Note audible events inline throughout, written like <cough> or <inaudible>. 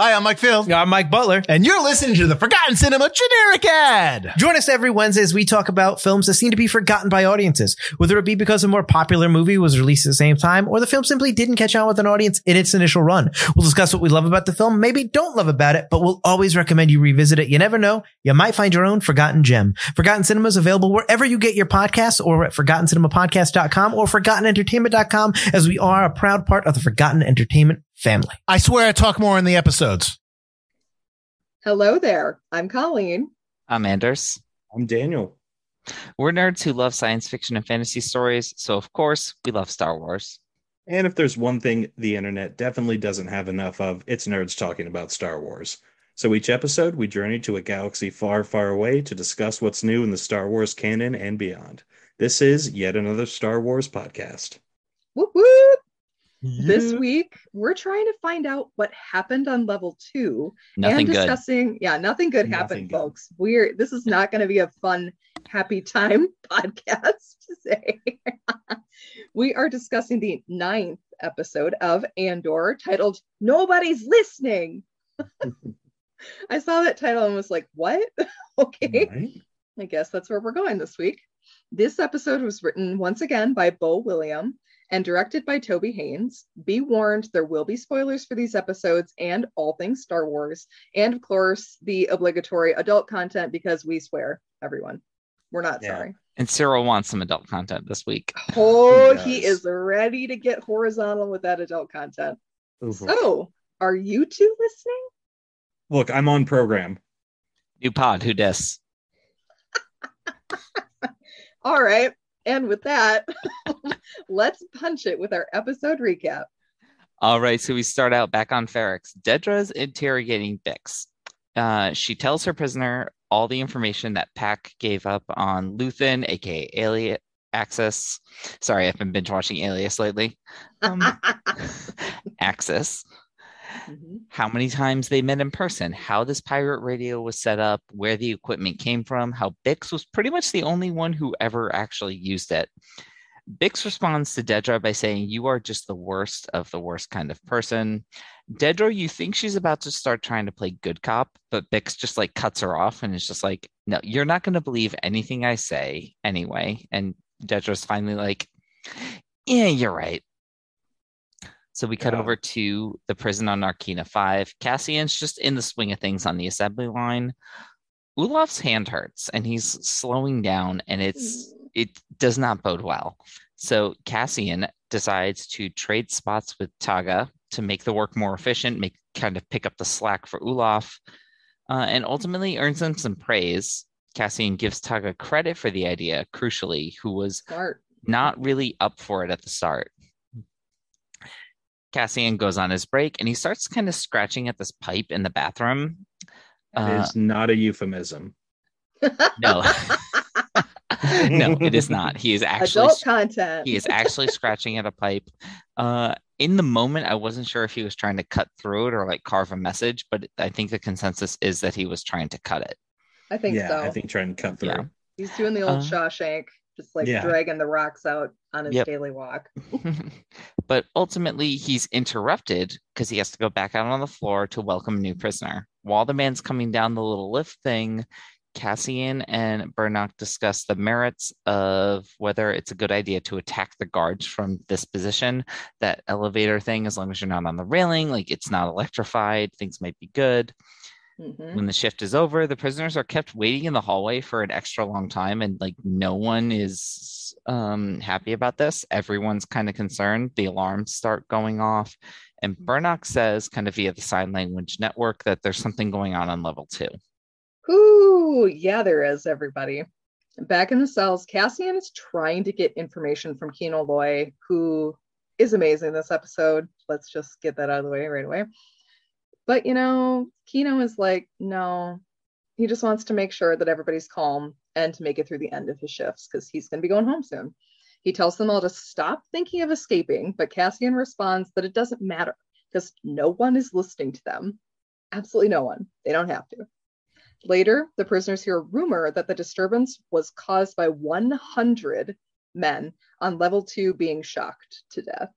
Hi, I'm Mike Field. I'm Mike Butler. And you're listening to the Forgotten Cinema Generic Ad. Join us every Wednesday as we talk about films that seem to be forgotten by audiences, whether it be because a more popular movie was released at the same time or the film simply didn't catch on with an audience in its initial run. We'll discuss what we love about the film, maybe don't love about it, but we'll always recommend you revisit it. You never know. You might find your own forgotten gem. Forgotten Cinema is available wherever you get your podcasts or at forgottencinemapodcast.com or forgottenentertainment.com as we are a proud part of the Forgotten Entertainment family. I swear I talk more in the episodes. Hello there. I'm Colleen. I'm Anders. I'm Daniel. We're nerds who love science fiction and fantasy stories, so of course, we love Star Wars. And if there's one thing the internet definitely doesn't have enough of, it's nerds talking about Star Wars. So each episode, we journey to a galaxy far, far away to discuss what's new in the Star Wars canon and beyond. This is yet another Star Wars podcast. Whoop whoop. This week, we're trying to find out what happened on level two Nothing and good. discussing. Yeah, nothing good Nothing happened, good. folks. We're this is not going to be a fun, happy time <laughs> podcast <laughs> to say. we are discussing the ninth episode of Andor, titled "Nobody's Listening." <laughs> I saw that title and was like, "What?" okay. Right? I guess that's where we're going this week. This episode was written once again by Beau Willimon and directed by Toby Haynes. Be warned, there will be spoilers for these episodes and all things Star Wars. And of course, the obligatory adult content because we swear, everyone. We're not Yeah. sorry. And Cyril wants some adult content this week. <laughs> Oh, He he is ready to get horizontal with that adult content. Ooh. So, are you two listening? Look, I'm on program. New pod, who dis? <laughs> All right. And with that, <laughs> let's punch it with our episode recap. All right, so we start out back on Ferrix. Dedra's interrogating Bix. Uh, she tells her prisoner all the information that Paak gave up on Luthen, aka Alias Axis. Sorry, I've been binge watching Alias lately. Um, <laughs> Axis. Mhm. how many times they met in person, how this pirate radio was set up, where the equipment came from, how Bix was pretty much the only one who ever actually used it. Bix responds to Dedra by saying, You are just the worst of the worst kind of person. Dedra, you think she's about to start trying to play good cop, but Bix just like cuts her off and is just like, No, you're not going to believe anything I say anyway. And Dedra's finally like, Yeah, you're right. So we cut Yeah. over to the prison on Narkina 5. Cassian's just in the swing of things on the assembly line. Olaf's hand hurts and he's slowing down and it's it does not bode well. So Cassian decides to trade spots with Taga to make the work more efficient, make kind of pick up the slack for Olaf, uh, and ultimately earns him some praise. Cassian gives Taga credit for the idea, crucially, who was Smart. not really up for it at the start. Cassian goes on his break and he starts kind of scratching at this pipe in the bathroom. That Uh, is not a euphemism. no, <laughs> no, it is not. He is actually Adult content. he is actually <laughs> scratching at a pipe. Uh, in the moment, I wasn't sure if he was trying to cut through it or like carve a message, but I think the consensus is that he was trying to cut it. I think yeah, so. I think trying to cut through. Yeah. He's doing the old Uh, Shawshank, just like yeah. dragging the rocks out on his Yep. daily walk. <laughs> <laughs> but ultimately, he's interrupted because he has to go back out on the floor to welcome a new prisoner. While the man's coming down the little lift thing, Cassian and Burnock discuss the merits of whether it's a good idea to attack the guards from this position. That elevator thing, as long as you're not on the railing, like it's not electrified, things might be good. Mhm. When the shift is over, the prisoners are kept waiting in the hallway for an extra long time, and like no one is um, happy about this. Everyone's kind of concerned. The alarms start going off, and Burnock says, kind of via the sign language network, that there's something going on on level two. Ooh, yeah, there is, everybody. Back in the cells, Cassian is trying to get information from Kino Loy, who is amazing this episode. Let's just get that out of the way right away. But you know, Kino is like, no, he just wants to make sure that everybody's calm and to make it through the end of his shifts because he's going to be going home soon. He tells them all to stop thinking of escaping, but Cassian responds that it doesn't matter because no one is listening to them. Absolutely no one. They don't have to. Later, the prisoners hear a rumor that the disturbance was caused by 100 men on level two being shocked to death.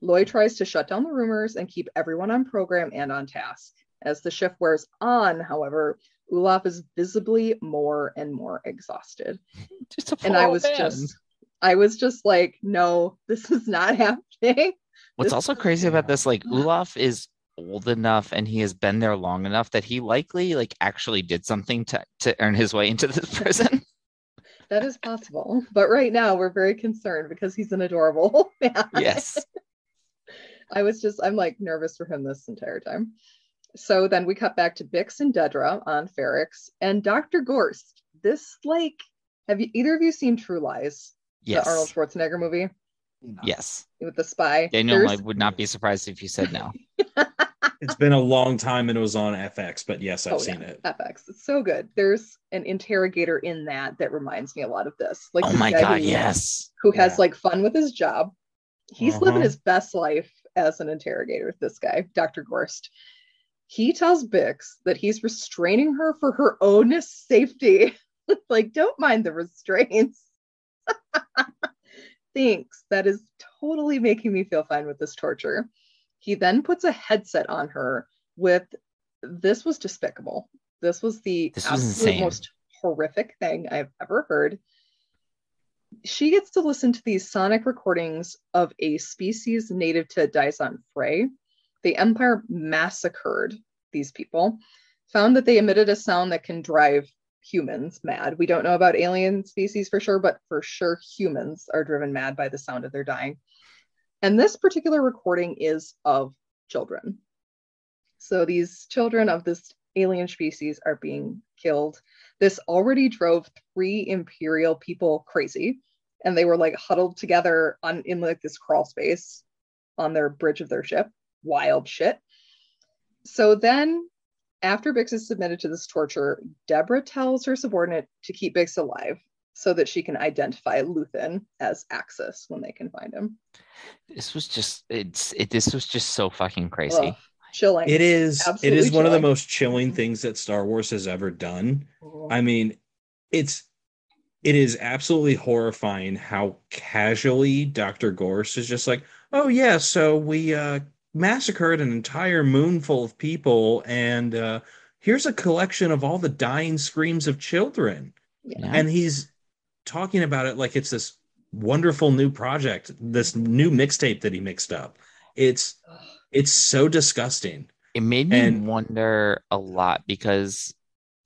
Loy tries to shut down the rumors and keep everyone on program and on task. As the shift wears on, however, Olaf is visibly more and more exhausted. <laughs> Just a And I was man. just I was just like, no, this is not <laughs> happening. What's this- also crazy about this, like Olaf is old enough and he has been there long enough that he likely like actually did something to to earn his way into this <laughs> prison. That is possible. But right now we're very concerned because he's an adorable man. yes. I was just, I'm like nervous for him this entire time. So then we cut back to Bix and Dedra on Ferrix and Dr. Gorst. This, like, have you either of you seen True Lies, Yes. the Arnold Schwarzenegger movie Yes. with the spy? Daniel, I would not be surprised if you said no. <laughs> It's been a long time and it was on FX, but yes, I've Oh, seen yeah, it. FX. It's so good. There's an interrogator in that that reminds me a lot of this. Like oh my god, who- yes. who has like fun with his job. He's living Uh-huh. his best life as an interrogator, with this guy, Dr. Gorst. He tells Bix that he's restraining her for her own safety. <laughs> like, don't mind the restraints. <laughs> Thanks. That is totally making me feel fine with this torture. He then puts a headset on her with this was despicable. This was the This was absolute insane. most horrific thing I've ever heard she gets to listen to these sonic recordings of a species native to Dizon Fray. The Empire massacred these people, found that they emitted a sound that can drive humans mad. We don't know about alien species for sure, but for sure humans are driven mad by the sound of their dying. And this particular recording is of children. So these children of this alien species are being killed. This already drove three imperial people crazy, and they were like huddled together on in like this crawl space on their bridge of their ship. Wild shit. So then, after Bix is submitted to this torture, Dedra tells her subordinate to keep Bix alive so that she can identify Luthen as Axis when they can find him. This was just it's it this was just so fucking crazy. Ugh, chilling. It is it Absolutely is one of the most chilling things that Star Wars has ever done. I mean, it's it is absolutely horrifying how casually Dr. Gorst is just like, "Oh yeah, so we uh massacred an entire moon full of people and uh here's a collection of all the dying screams of children." Yeah. Yeah. And he's talking about it like it's this wonderful new project, this new mixtape that he mixed up. It's it's so disgusting. It made me And- wonder a lot because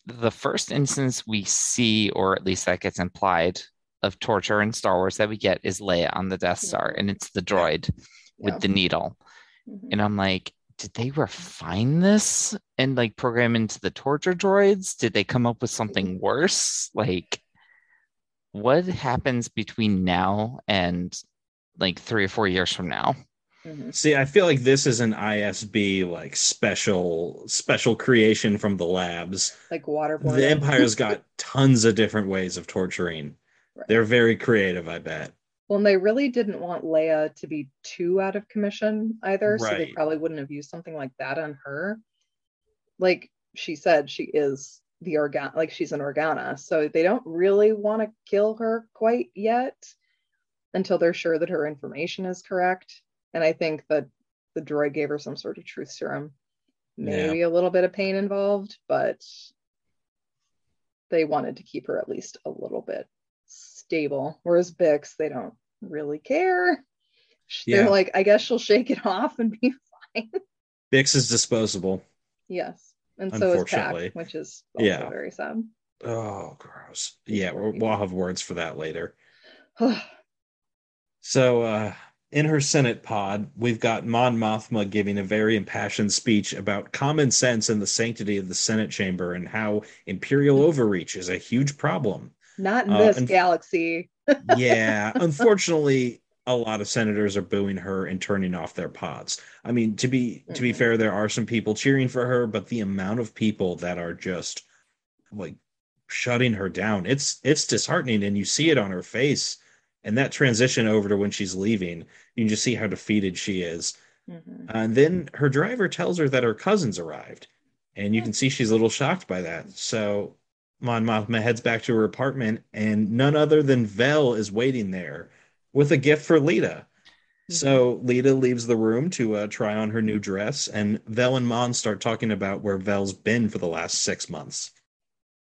the first instance we see, or at least that gets implied, of torture in Star Wars that we get is Leia on the Death Star, and it's the droid with Yeah. the needle. Mhm. And I'm like, did they refine this and like program into the torture droids? Did they come up with something worse? Like, what happens between now and like three or four years from now? Mhm. See, I feel like this is an ISB like special special creation from the labs. Like waterboarding. The Empire's got tons of different ways of torturing. Right. They're very creative, I bet. Well, and they really didn't want Leia to be too out of commission either, so they probably wouldn't have used something like that on her. Like she said, she is the organ, like she's an Organa, so they don't really want to kill her quite yet until they're sure that her information is correct. And I think that the droid gave her some sort of truth serum, maybe a little bit of pain involved, but they wanted to keep her at least a little bit stable. Whereas Bix, they don't really care. They're Yeah. like, I guess she'll shake it <laughs> off and be fine. Bix is disposable. yes. And so is Unfortunately. Paak, which is also Yeah. very sad. Oh, gross. Yeah, we'll, have words for that later. <sighs> So, uh, in her Senate pod, we've got Mon Mothma giving a very impassioned speech about common sense and the sanctity of the Senate chamber and how imperial overreach is a huge problem. Not in Uh, this and- galaxy. <laughs> yeah, unfortunately, a lot of senators are booing her and turning off their pods. I mean, to be to be fair, there are some people cheering for her, but the amount of people that are just like shutting her down, it's it's disheartening, and you see it on her face. And that transition over to when she's leaving, you can just see how defeated she is. Mhm. And then her driver tells her that her cousins arrived, and you can see she's a little shocked by that. So Mon Mothma heads back to her apartment, and none other than Vel is waiting there with a gift for Leida. So Leida leaves the room to uh, try on her new dress, and Vel and Mon start talking about where Vel's been for the last six months.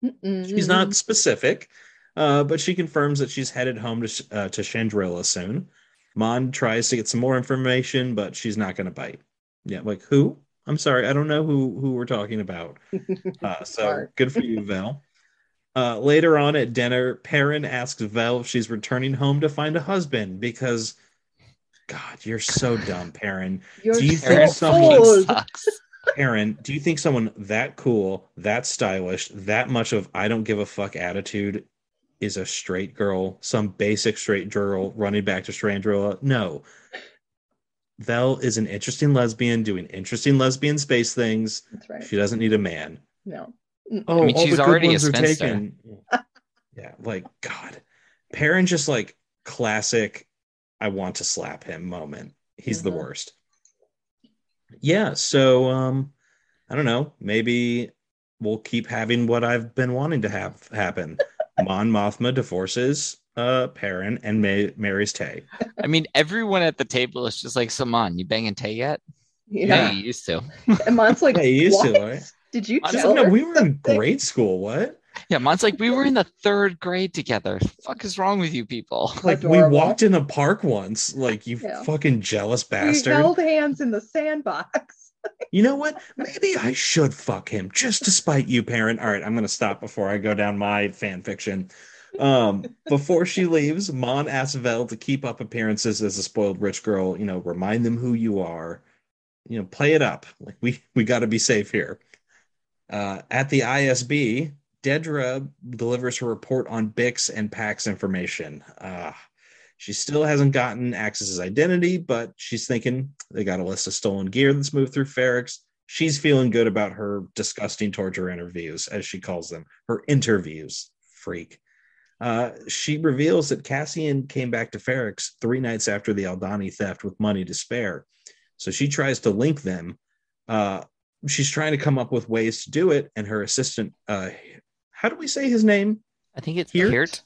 Mm-mm. She's not specific, uh, but she confirms that she's headed home to uh, to Chandrila soon. Mon tries to get some more information, but she's not going to bite. Yeah, like who? I'm sorry, I don't know who who we're talking about. <laughs> Uh, so good for you, Vel. Uh, later on at dinner, Perrin asks Vel if she's returning home to find a husband because, God, you're so dumb, Perrin. You're Do you so think <laughs> someone- old. sucks. Perrin, do you think someone that cool, that stylish, that much of I don't give a fuck attitude is a straight girl, some basic straight girl running back to Strandrilla? No. Vel is an interesting lesbian doing interesting lesbian space things. That's right. She doesn't need a man. No. Oh, I mean, all she's the good already a ones are spinster. taken. yeah, like God, Perrin just like classic. I want to slap him moment. He's the Mhm. worst. Yeah, so um, I don't know. Maybe we'll keep having what I've been wanting to have happen. <laughs> Mon Mothma divorces uh Perrin and ma- marries Tay. I mean, everyone at the table is just like, Saman, you banging Tay yet? Yeah. you used to. And Mon's like, Yeah, he used what? to, right? Did you I She's tell like, no, we were in grade school. What? Yeah, Mon's like, we were in the third grade together. fuck is wrong with you people? <laughs> Like Adorable. we walked in a park once. Like you Yeah. fucking jealous We bastard. held hands in the sandbox. <laughs> You know what? Maybe I should fuck him just to spite you, parent. All right, I'm gonna stop before I go down my fan fiction. Um, <laughs> before she leaves, Mon asks Vel to keep up appearances as a spoiled rich girl. You know, remind them who you are. You know, play it up. Like we we got to be safe here. Uh, at the ISB, Dedra delivers her report on Bix and Pax information. Uh, she still hasn't gotten Axis's identity, but she's thinking they got a list of stolen gear that's moved through Ferrix. She's feeling good about her disgusting torture interviews, as she calls them. Her interviews, freak. Uh, she reveals that Cassian came back to Ferrix three nights after the Aldhani theft with money to spare. So she tries to link them. Uh, she's trying to come up with ways to do it, and her assistant, uh, how do we say his name? I think it's Here? Heert.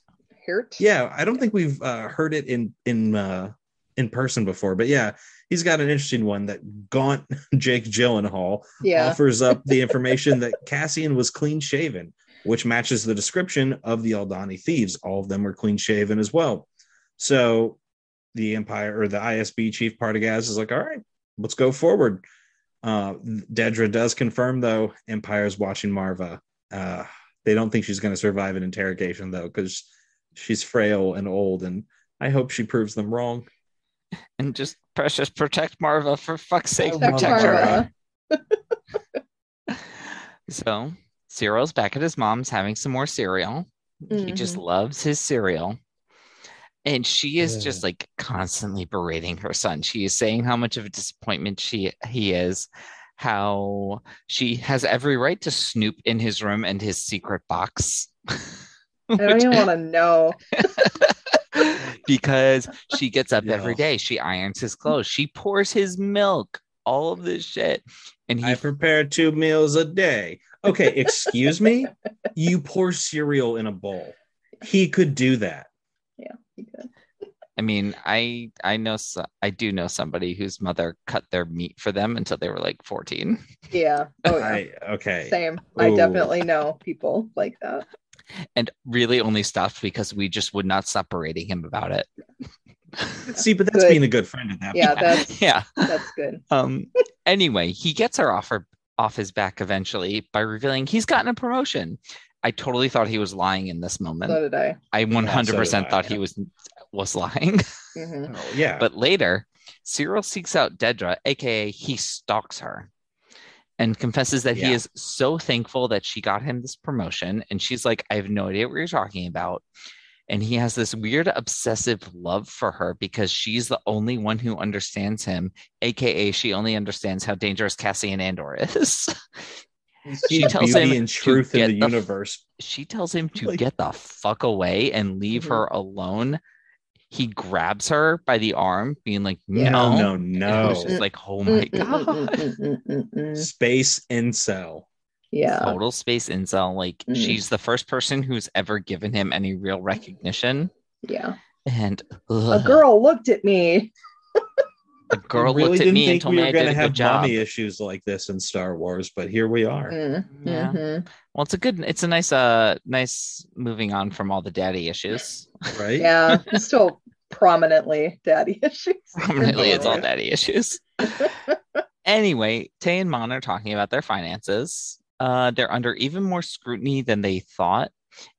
Heert. Yeah, I don't think we've uh, heard it in in uh, in person before, but yeah, he's got an interesting one that gaunt <laughs> Jake Gyllenhaal Yeah. offers up the information that Cassian was clean shaven, which matches the description of the Aldhani thieves. All of them were clean shaven as well. So the Empire or the ISB chief Partagaz is like, all right, let's go forward. Uh, Dedra does confirm though, Empire's watching Marva. Uh, they don't think she's going to survive an interrogation though, because she's frail and old, and I hope she proves them wrong. And just precious protect Marva for fuck's sake. Protect Protect her. Marva. <laughs> So Cyril's back at his mom's having some more cereal. He just Mhm. loves his cereal. And she is Yeah. just like constantly berating her son. She is saying how much of a disappointment she he is, how she has every right to snoop in his room and his secret box. <laughs> I don't even want to know. <laughs> because she gets up every No. day. She irons his clothes. She pours his milk. All of this shit. And he I prepare two meals a day. Okay, excuse me? <laughs> You pour cereal in a bowl. He could do that. Yeah. he. I mean, I I know so, I do know somebody whose mother cut their meat for them until they were like 14 Yeah. Oh, yeah. I okay. Same. I definitely know people like that. and really only stopped because we just would not stop berating him about it. See, but that's Good. being a good friend at that Yeah, point. that's <laughs> yeah. that's good. Um anyway, he gets her offer off his back eventually by revealing he's gotten a promotion. I totally thought he was lying in this moment. So did I. I 100% so did I, thought he was was lying. <laughs> hmm Oh, yeah. But later, Cyril seeks out Dedra, aka he stalks her, and confesses that he is so thankful that she got him this promotion. And she's like, I have no idea what you're talking about. And he has this weird obsessive love for her because she's the only one who understands him, aka she only understands how dangerous Cassian Andor is. <laughs> she tells him and to truth in get the, the f- universe. she tells him to Like- get the fuck away and leave Mhm. her alone. He grabs her by the arm, being like, Yeah. "No, no, no, it was just no. like, oh my Mm, mm, god, mm, mm, mm, mm, mm. Space incel. Yeah. total space incel. Like Mhm. she's the first person who's ever given him any real recognition. Yeah. And A girl looked at me. <laughs> The <laughs> girl really looked at didn't me and think told we me were I going did to a have good job. mommy issues like this in Star Wars, but here we are. Mm, Yeah. mhm. Well, it's a good, it's a nice, uh, nice moving on from all the daddy issues. Right? Yeah, still prominently daddy <laughs> issues. Prominently, it's all daddy issues. <laughs> anyway, Tay and Mon are talking about their finances. Uh, they're under even more scrutiny than they thought,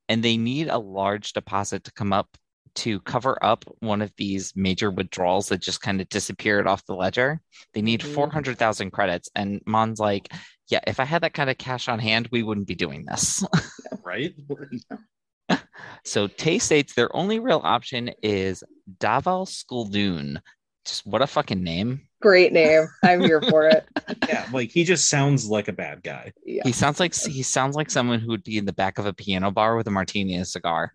and they need a large deposit to come up to cover up one of these major withdrawals that just kind of disappeared off the ledger. They need Mhm. 400,000 credits. And Mon's like, yeah, if I had that kind of cash on hand, we wouldn't be doing this. <laughs> Right? <laughs> So Tay states their only real option is Davo Sculdun. Just what a fucking name. Great name. I'm here <laughs> for it. yeah, like he just sounds like a bad guy. Yeah. He sounds like he sounds like someone who would be in the back of a piano bar with a martini and a cigar.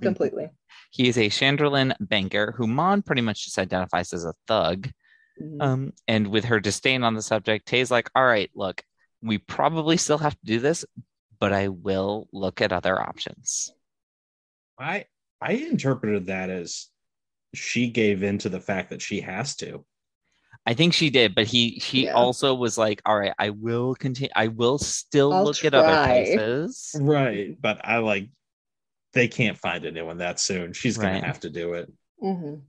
Completely. He is a Chandrilan banker who Mon pretty much just identifies as a thug. Mhm. Um, and with her disdain on the subject, Tay's like, all right, look, we probably still have to do this, but I will look at other options. I I interpreted that as she gave in to the fact that she has to. I think she did, but he he Yeah. also was like, all right, I will continue I will still I'll look at other places. Right. But I like they can't find a new one that soon. She's gonna have to do it. Mhm.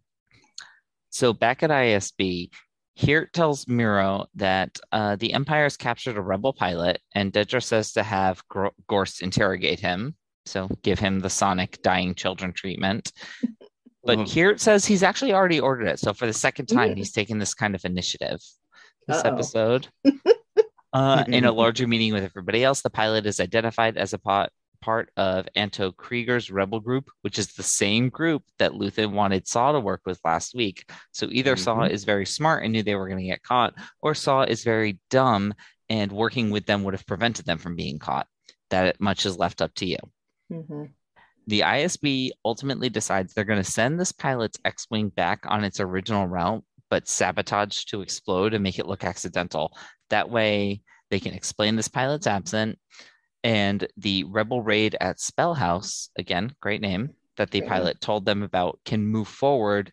So back at ISB, Heert tells Meero that uh, the Empire has captured a rebel pilot, and Dedra says to have Gor- Gorst interrogate him. So give him the Sonic dying children treatment. <laughs> But Ugh. Heert says he's actually already ordered it. So for the second time, Ooh. he's taking this kind of initiative this Uh-oh. episode. <laughs> uh, in a larger meeting with everybody else, the pilot is identified as a pot, part of Anto Kreegyr's rebel group, which is the same group that Luthen wanted Saw to work with last week. So either Saw Mhm. is very smart and knew they were going to get caught, or Saw is very dumb and working with them would have prevented them from being caught. That much is left up to you. Mhm. The ISB ultimately decides they're going to send this pilot's X Wing back on its original route, but sabotage to explode and make it look accidental. That way, they can explain this pilot's absent. And the rebel raid at Spellhaus, again, great name, that the pilot told them about, can move forward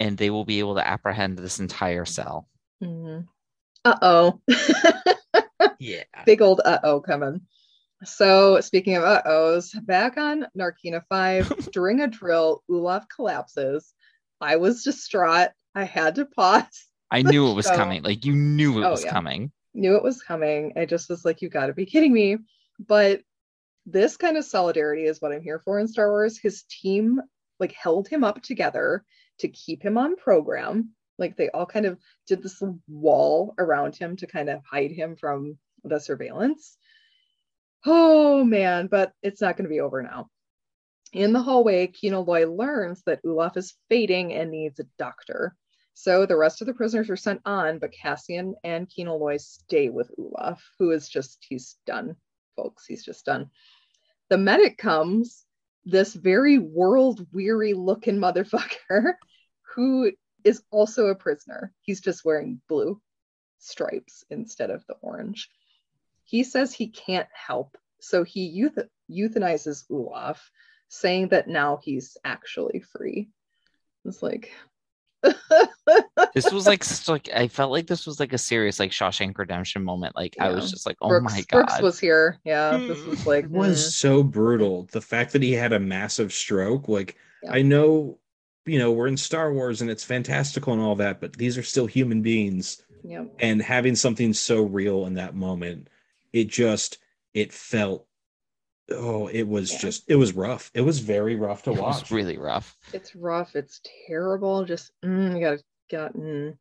and they will be able to apprehend this entire cell. Mhm. Uh-oh. <laughs> Yeah. Big old uh-oh coming. So speaking of uh-ohs, back on Narkina 5, <laughs> during a drill, Olaf collapses. I was distraught. I had to pause. I knew it was So- coming. Like, you knew it Oh, was yeah. coming. Knew it was coming. I just was like, you gotta be kidding me. But this kind of solidarity is what I'm here for in Star Wars. His team like held him up together to keep him on program. Like they all kind of did this wall around him to kind of hide him from the surveillance. Oh man, but it's not going to be over now. In the hallway, Kino Loy learns that Olaf is fading and needs a doctor. So the rest of the prisoners are sent on, but Cassian and Kino Loy stay with Olaf, who is just, he's done, folks. He's just done. The medic comes, this very world weary looking <laughs> motherfucker who is also a prisoner. He's just wearing blue stripes instead of the orange. He says he can't help, so he euth- euthanizes Olaf, saying that now he's actually free. It's like, this was like <laughs> such like I felt like this was like a serious like Shawshank Redemption moment. Like I was just like, oh Brooks, my Brooks was here. Yeah, this was like, It was so brutal. The fact that he had a massive stroke, like Yeah. I know, you know, we're in Star Wars and it's fantastical and all that, but these are still human beings. mm, yeah. And having something so real in that moment, it just it felt oh, it was Yeah. just it was rough. It was very rough to watch. It was really rough. it's rough. It's terrible. Just mm, you gotta got. Mm.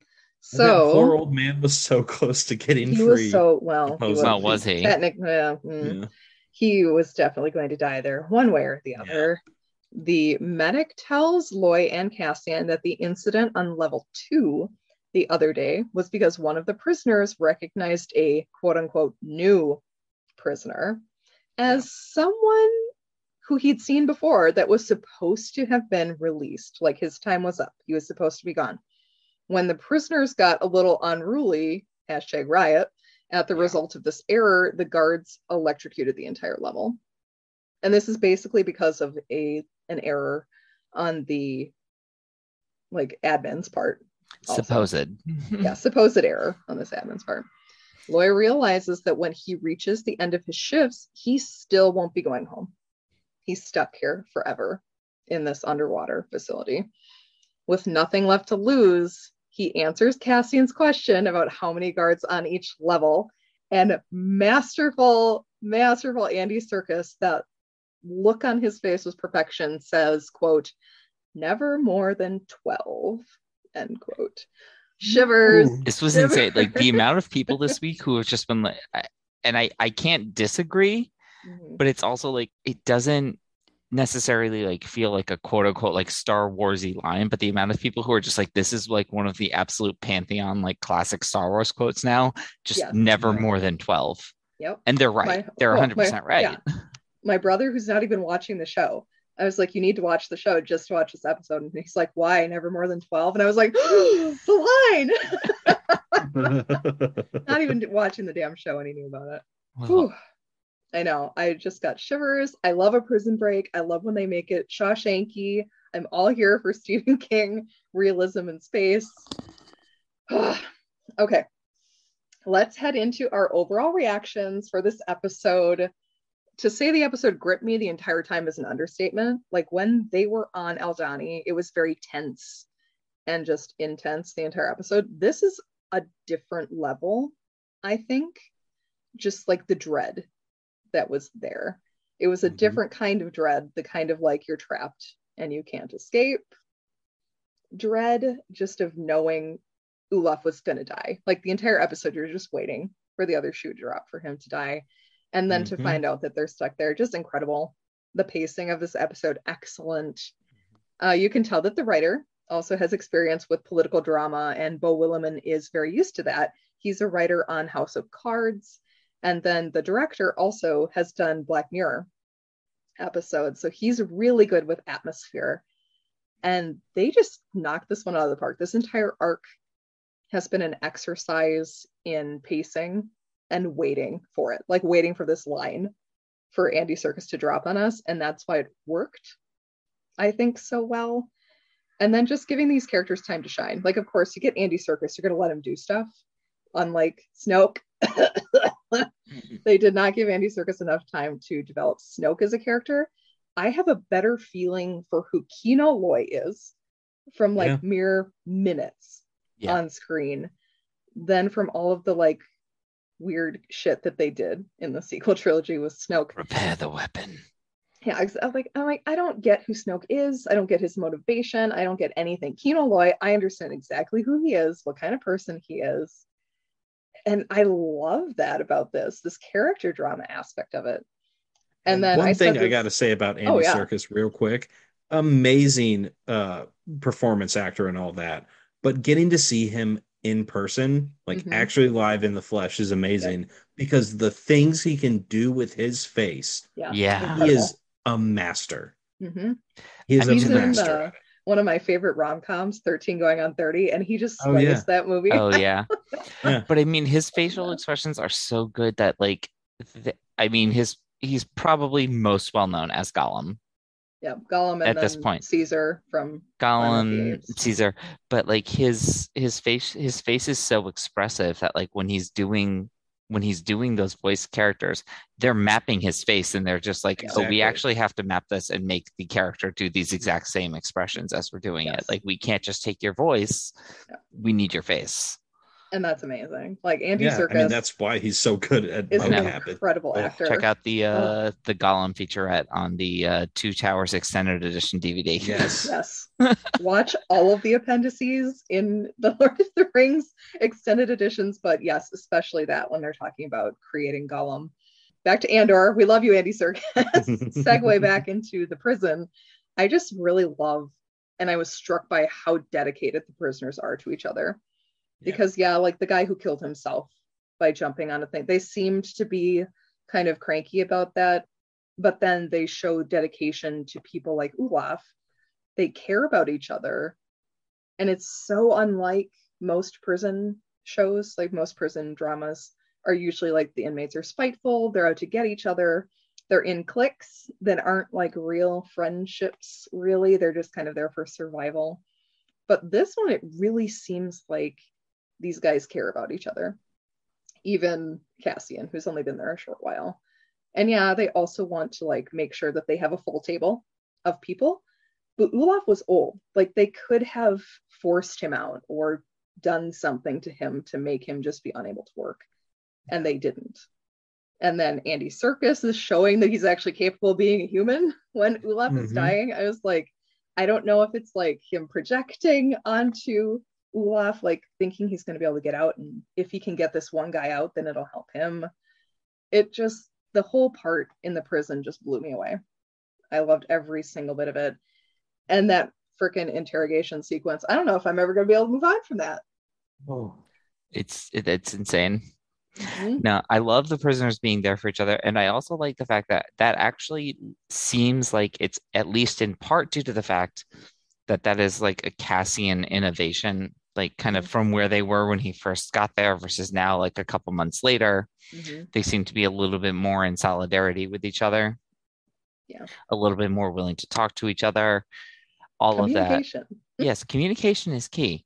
That poor old man was so <laughs> close to getting he free. was so well. He Supposedly. Well, was he? Technically, yeah, mm. Yeah. he was definitely going to die there, one way or the Yeah. other. The medic tells Loy and Cassian that the incident on level two the other day was because one of the prisoners recognized a quote unquote new prisoner as someone who he'd seen before that was supposed to have been released. Like his time was up, he was supposed to be gone. When the prisoners got a little unruly, hashtag riot, at the Yeah. result of this error, the guards electrocuted the entire level. And this is basically because of a an error on the like admin's part. Also. Supposed. yeah, supposed error on this admin's part. Loy realizes that when he reaches the end of his shifts, he still won't be going home. He's stuck here forever in this underwater facility. With nothing left to lose, he answers Cassian's question about how many guards on each level. And masterful, masterful Andy Serkis, that look on his face was perfection, says, quote, never more than 12, end quote. Shivers. Ooh. This was insane. Like the amount of people this week who have just been like, and I I can't disagree, Mhm. but it's also like it doesn't necessarily like feel like a quote unquote like Star Warsy line, but the amount of people who are just like this is like one of the absolute pantheon like classic Star Wars quotes now, just Yes. never more than twelve, Yep. and they're right. My- they're one hundred percent right. yeah. my brother who's not even watching the show i was like you need to watch the show just to watch this episode. And he's like why? Never more than 12 and i was like <gasps> the line. <laughs> Not even watching the damn show and he knew about it. Well, Whew. i know. I just got shivers. I love a prison break. I love when they make it shawshanky. I'm all here for <laughs> stephen king realism in space. <sighs> Okay. Let's head into our overall reactions for this episode to say the episode gripped me the entire time is an understatement. Like when they were on Aldhani, it was very tense and just intense the entire episode. This is a different level, I think. Just like the dread that was there. It was a Mhm. different kind of dread, the kind of like you're trapped and you can't escape. Dread just of knowing Olaf was gonna die. Like the entire episode, you're just waiting for the other shoe to drop for him to die and then to Mhm. find out that they're stuck there. Just incredible. The pacing of this episode excellent. Uh, you can tell that the writer also has experience with political drama and Beau Willimon is very used to that. He's a writer on house of cards and then the director also has done black mirror episodes so he's really good with atmosphere. And they just knocked this one out of the park. This entire arc has been an exercise in pacing and waiting for it, like waiting for this line for Andy Serkis to drop on us. And that's why it worked, I think, so well. And then just giving these characters time to shine. Like, of course, you get Andy Serkis, you're going to let him do stuff, unlike Snoke. <laughs> they did not give Andy Serkis enough time to develop Snoke as a character. I have a better feeling for who Kino Loy is from like Yeah. mere minutes Yeah. on screen than from all of the like weird shit that they did in the sequel trilogy with Snoke. Repair the weapon. Yeah, ex- I was like, I'm like, I don't get who Snoke is. I don't get his motivation. I don't get anything. Kino Loy, I understand exactly who he is, what kind of person he is. And I love that about this, this character drama aspect of it. And then one I thing said I got to say about Andy Oh, yeah. Serkis real quick, amazing uh performance actor and all that, but getting to see him in person, like Mhm. actually live in the flesh, is amazing because the things he can do with his face, yeah, Yeah. he is a master. hmm He is I mean, a master. the- one of my favorite rom coms, 13 going on 30, and he just Oh, slays yeah. that movie. Oh yeah. <laughs> Yeah. But I mean, his facial expressions are so good that like, th- I mean, his he's probably most well known as Gollum. Yeah, Gollum and At this point. Caesar from Planet of the Gollum, Caesar, but like his his face his face is so expressive that like when he's doing when he's doing those voice characters, they're mapping his face and they're just like, oh, we actually have to map this and make the character do these exact same expressions as we're doing Yes. it. Like we can't just take your voice. Yeah. We need your face. And that's amazing. Like Andy Yeah, Serkis I mean that's why he's so good at is an mocap. Incredible Oh, actor. Check out the uh Oh. the Gollum featurette on the uh Two Towers extended edition DVD. Yes. <laughs> Yes. Watch all of the appendices in the <laughs> Lord of the Rings extended editions, but yes, especially that when they're talking about creating Gollum. Back to Andor. We love you, Andy Serkis. <laughs> Segue back into the prison. I just really love, and I was struck by how dedicated the prisoners are to each other. Yeah. Because, yeah, like the guy who killed himself by jumping on a thing, they seemed to be kind of cranky about that. But then they show dedication to people like Olaf. They care about each other. And it's so unlike most prison shows, like most prison dramas are usually like the inmates are spiteful, they're out to get each other, they're in cliques that aren't like real friendships, really. They're just kind of there for survival. but this one it really seems like these guys care about each other even cassian who's only been there a short while. And yeah they also want to like make sure that they have a full table of people. But olaf was old. Like they could have forced him out or done something to him to make him just be unable to work. And they didn't. And then Andy Serkis is showing that he's actually capable of being a human. <laughs> When Olaf is Mhm. dying. I was like, I don't know if it's like him projecting onto Olaf, like thinking he's going to be able to get out, and if he can get this one guy out, then it'll help him. It just the whole part in the prison just blew me away. I loved every single bit of it, and that freaking interrogation sequence. I don't know if I'm ever going to be able to move on from that. Oh. It's it, it's insane. Mhm. Now, I love the prisoners being there for each other, and I also like the fact that that actually seems like it's at least in part due to the fact that that is like a Cassian innovation, like kind of from where they were when he first got there versus now, like a couple months later. Mhm. They seem to be a little bit more in solidarity with each other. Yeah. A little bit more willing to talk to each other. All of that. <laughs> Yes, communication is key.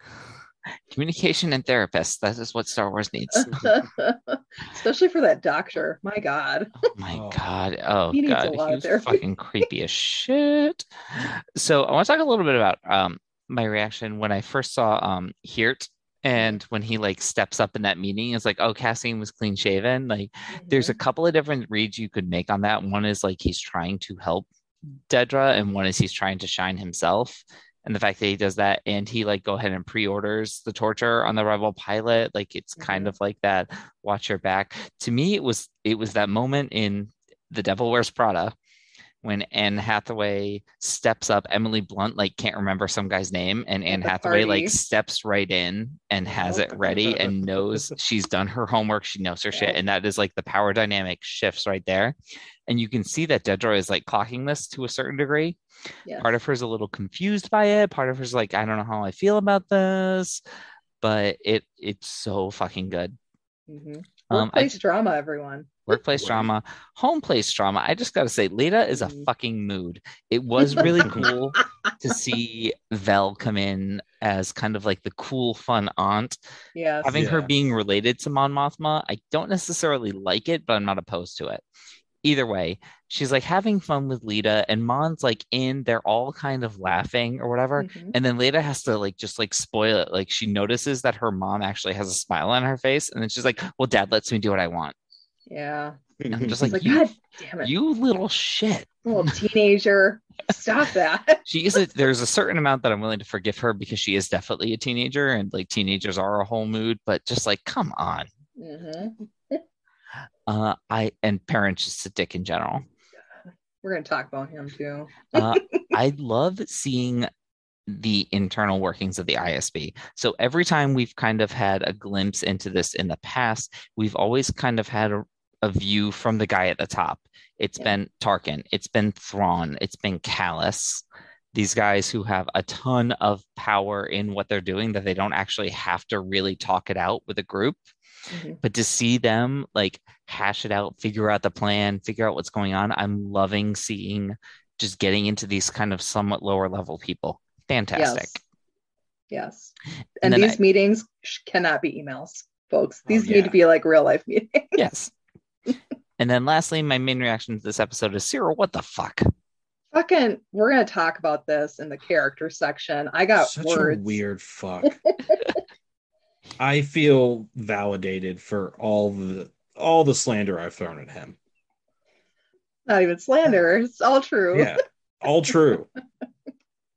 <sighs> Communication and therapists. That is what Star Wars needs. <laughs> Especially for that doctor. My God. Oh my Oh. <laughs> god. Oh He needs a god. lot of was therapy. fucking creepy as shit. So I want to talk a little bit about um my reaction when I first saw um Heert and when he like steps up in that meeting, it's like, oh, Cassian was clean shaven. Like there's a couple of different reads you could make on that. One is like he's trying to help Dedra, and one is he's trying to shine himself. And the fact that he does that and he like go ahead and pre-orders the torture on the rebel pilot, like it's kind Mhm. of like that. Watch your back. To me, it was it was that moment in The Devil Wears Prada when Anne Hathaway steps up. Emily Blunt like can't remember some guy's name, and Anne Hathaway like steps right in and has it ready and knows <laughs> she's done her homework. She knows her shit, and that is like the power dynamic shifts right there. And you can see that Dedra is like clocking this to a certain degree. Yes. Part of her's a little confused by it. Part of her's like, I don't know how I feel about this, but it it's so fucking good. Mhm. Um, I Workplace drama, everyone. Workplace drama, home place drama. I just got to say, Leida is a Mhm. fucking mood. It was really cool <laughs> to see Vel come in as kind of like the cool, fun aunt. Yes. Having her being related to Mon Mothma, I don't necessarily like it, but I'm not opposed to it. Either way, she's like having fun with Leida, and Mon's like in. They're all kind of laughing or whatever. Mhm. And then Leida has to like just like spoil it. Like she notices that her mom actually has a smile on her face, and then she's like, "Well, Dad lets me do what I want." Yeah. And I'm just like, like, you, God damn it. you little shit. little teenager. Stop <laughs> that. She is. A, there's a certain amount that I'm willing to forgive her because she is definitely a teenager, and like teenagers are a whole mood. But just like, come on. Mhm. Uh, I and parents just a dick in general. We're going to talk about him too. Uh, <laughs> I love seeing the internal workings of the ISB. So every time we've kind of had a glimpse into this in the past, we've always kind of had a, a view from the guy at the top. It's Yeah. been Tarkin, it's been Thrawn, it's been Kallus. These guys who have a ton of power in what they're doing that they don't actually have to really talk it out with a group Mhm. but to see them like hash it out, figure out the plan, figure out what's going on, I'm loving seeing just getting into these kind of somewhat lower level people. Fantastic. Yes. Yes. And And, these I- meetings cannot be emails, folks. Oh, These yeah. need to be like real life <laughs> meetings. Yes. And then lastly, my main reaction to this episode is Cyril, what the fuck? Fucking, we're going to talk about this in the character section. I got Such words. a weird fuck. <laughs> I feel validated for all the all the slander I've thrown at him. Not even slander. It's all true. Yeah, all <laughs> true.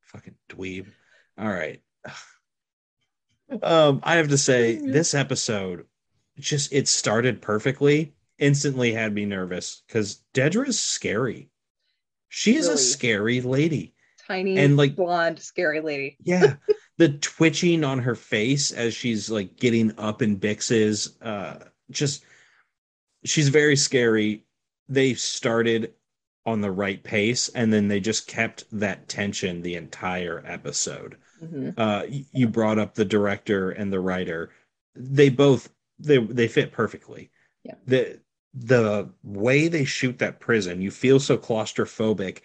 Fucking dweeb. All right. Um, I have to say, this episode just it started perfectly. Instantly had me nervous because Dedra is scary. She is a scary lady. Tiny, And, like- blonde, scary lady. Yeah. the twitching on her face as she's like getting up in Bix's uh just she's very scary. They started on the right pace and then they just kept that tension the entire episode. Mhm. Uh you brought up the director and the writer. They both they they fit perfectly. Yeah. The the way they shoot that prison, you feel so claustrophobic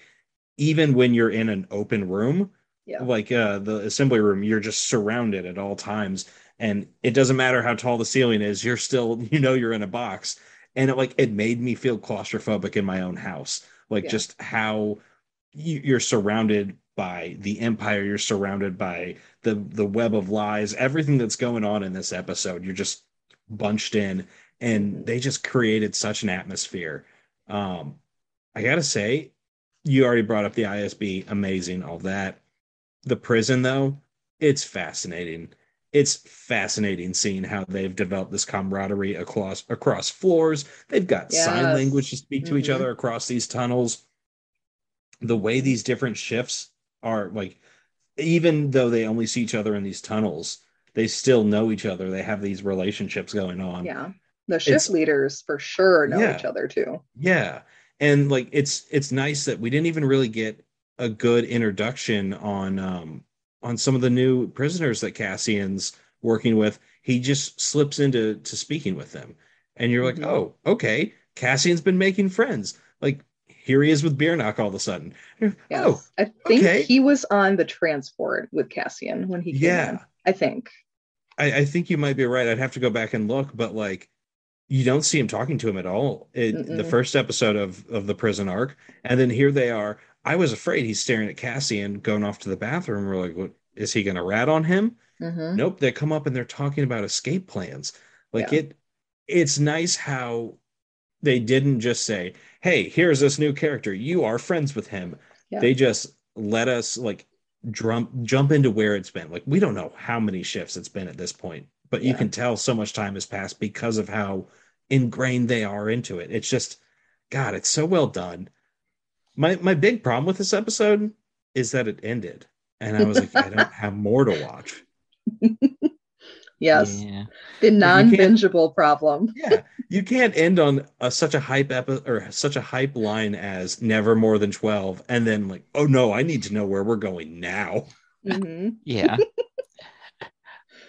even when you're in an open room. Yeah. like uh the assembly room you're just surrounded at all times. And it doesn't matter how tall the ceiling is you're still <laughs> you know you're in a box. And it like it made me feel claustrophobic in my own house. Like Yeah. just how you, you're surrounded by the empire you're surrounded by the the web of lies everything that's going on in this episode you're just bunched in and they just created such an atmosphere. Um i gotta say you already brought up the isb amazing all that. The prison though it's fascinating. It's fascinating seeing how they've developed this camaraderie across across floors. They've got sign Yes. language to speak to each Mhm. other across these tunnels. The way these different shifts are like even though they only see each other in these tunnels they still know each other. They have these relationships going on. Yeah. The shift leaders for sure know Yeah. each other too. yeah. And like it's it's nice that we didn't even really get a good introduction on um on some of the new prisoners that Cassian's working with. He just slips into to speaking with them. And you're like, Mhm. "Oh, okay. Cassian's been making friends." Like here he is with Beernock all of a sudden. Yes. Oh, I think okay. he was on the transport with Cassian when he came yeah. in. I think. I, I think you might be right. I'd have to go back and look, but like you don't see him talking to him at all. in the first episode of of the prison arc, and then here they are. I was afraid he's staring at cassie and going off to the bathroom. We're like, what is he going to rat on him? Mhm. Nope. They come up and they're talking about escape plans. Like Yeah. it, it's nice how they didn't just say, "Hey, here's this new character. You are friends with him." Yeah. They just let us like jump jump into where it's been. Like we don't know how many shifts it's been at this point, but you Yeah. can tell so much time has passed because of how ingrained they are into it. It's just, God, it's so well done. My my big problem with this episode is that it ended, and I was like, I don't <laughs> have more to watch. <laughs> Yes. Yeah. The non-bingeable problem. <laughs> Yeah, you can't end on a, such a hype epi- or such a hype line as never more than twelve, and then like, oh no, I need to know where we're going now. hmm Yeah.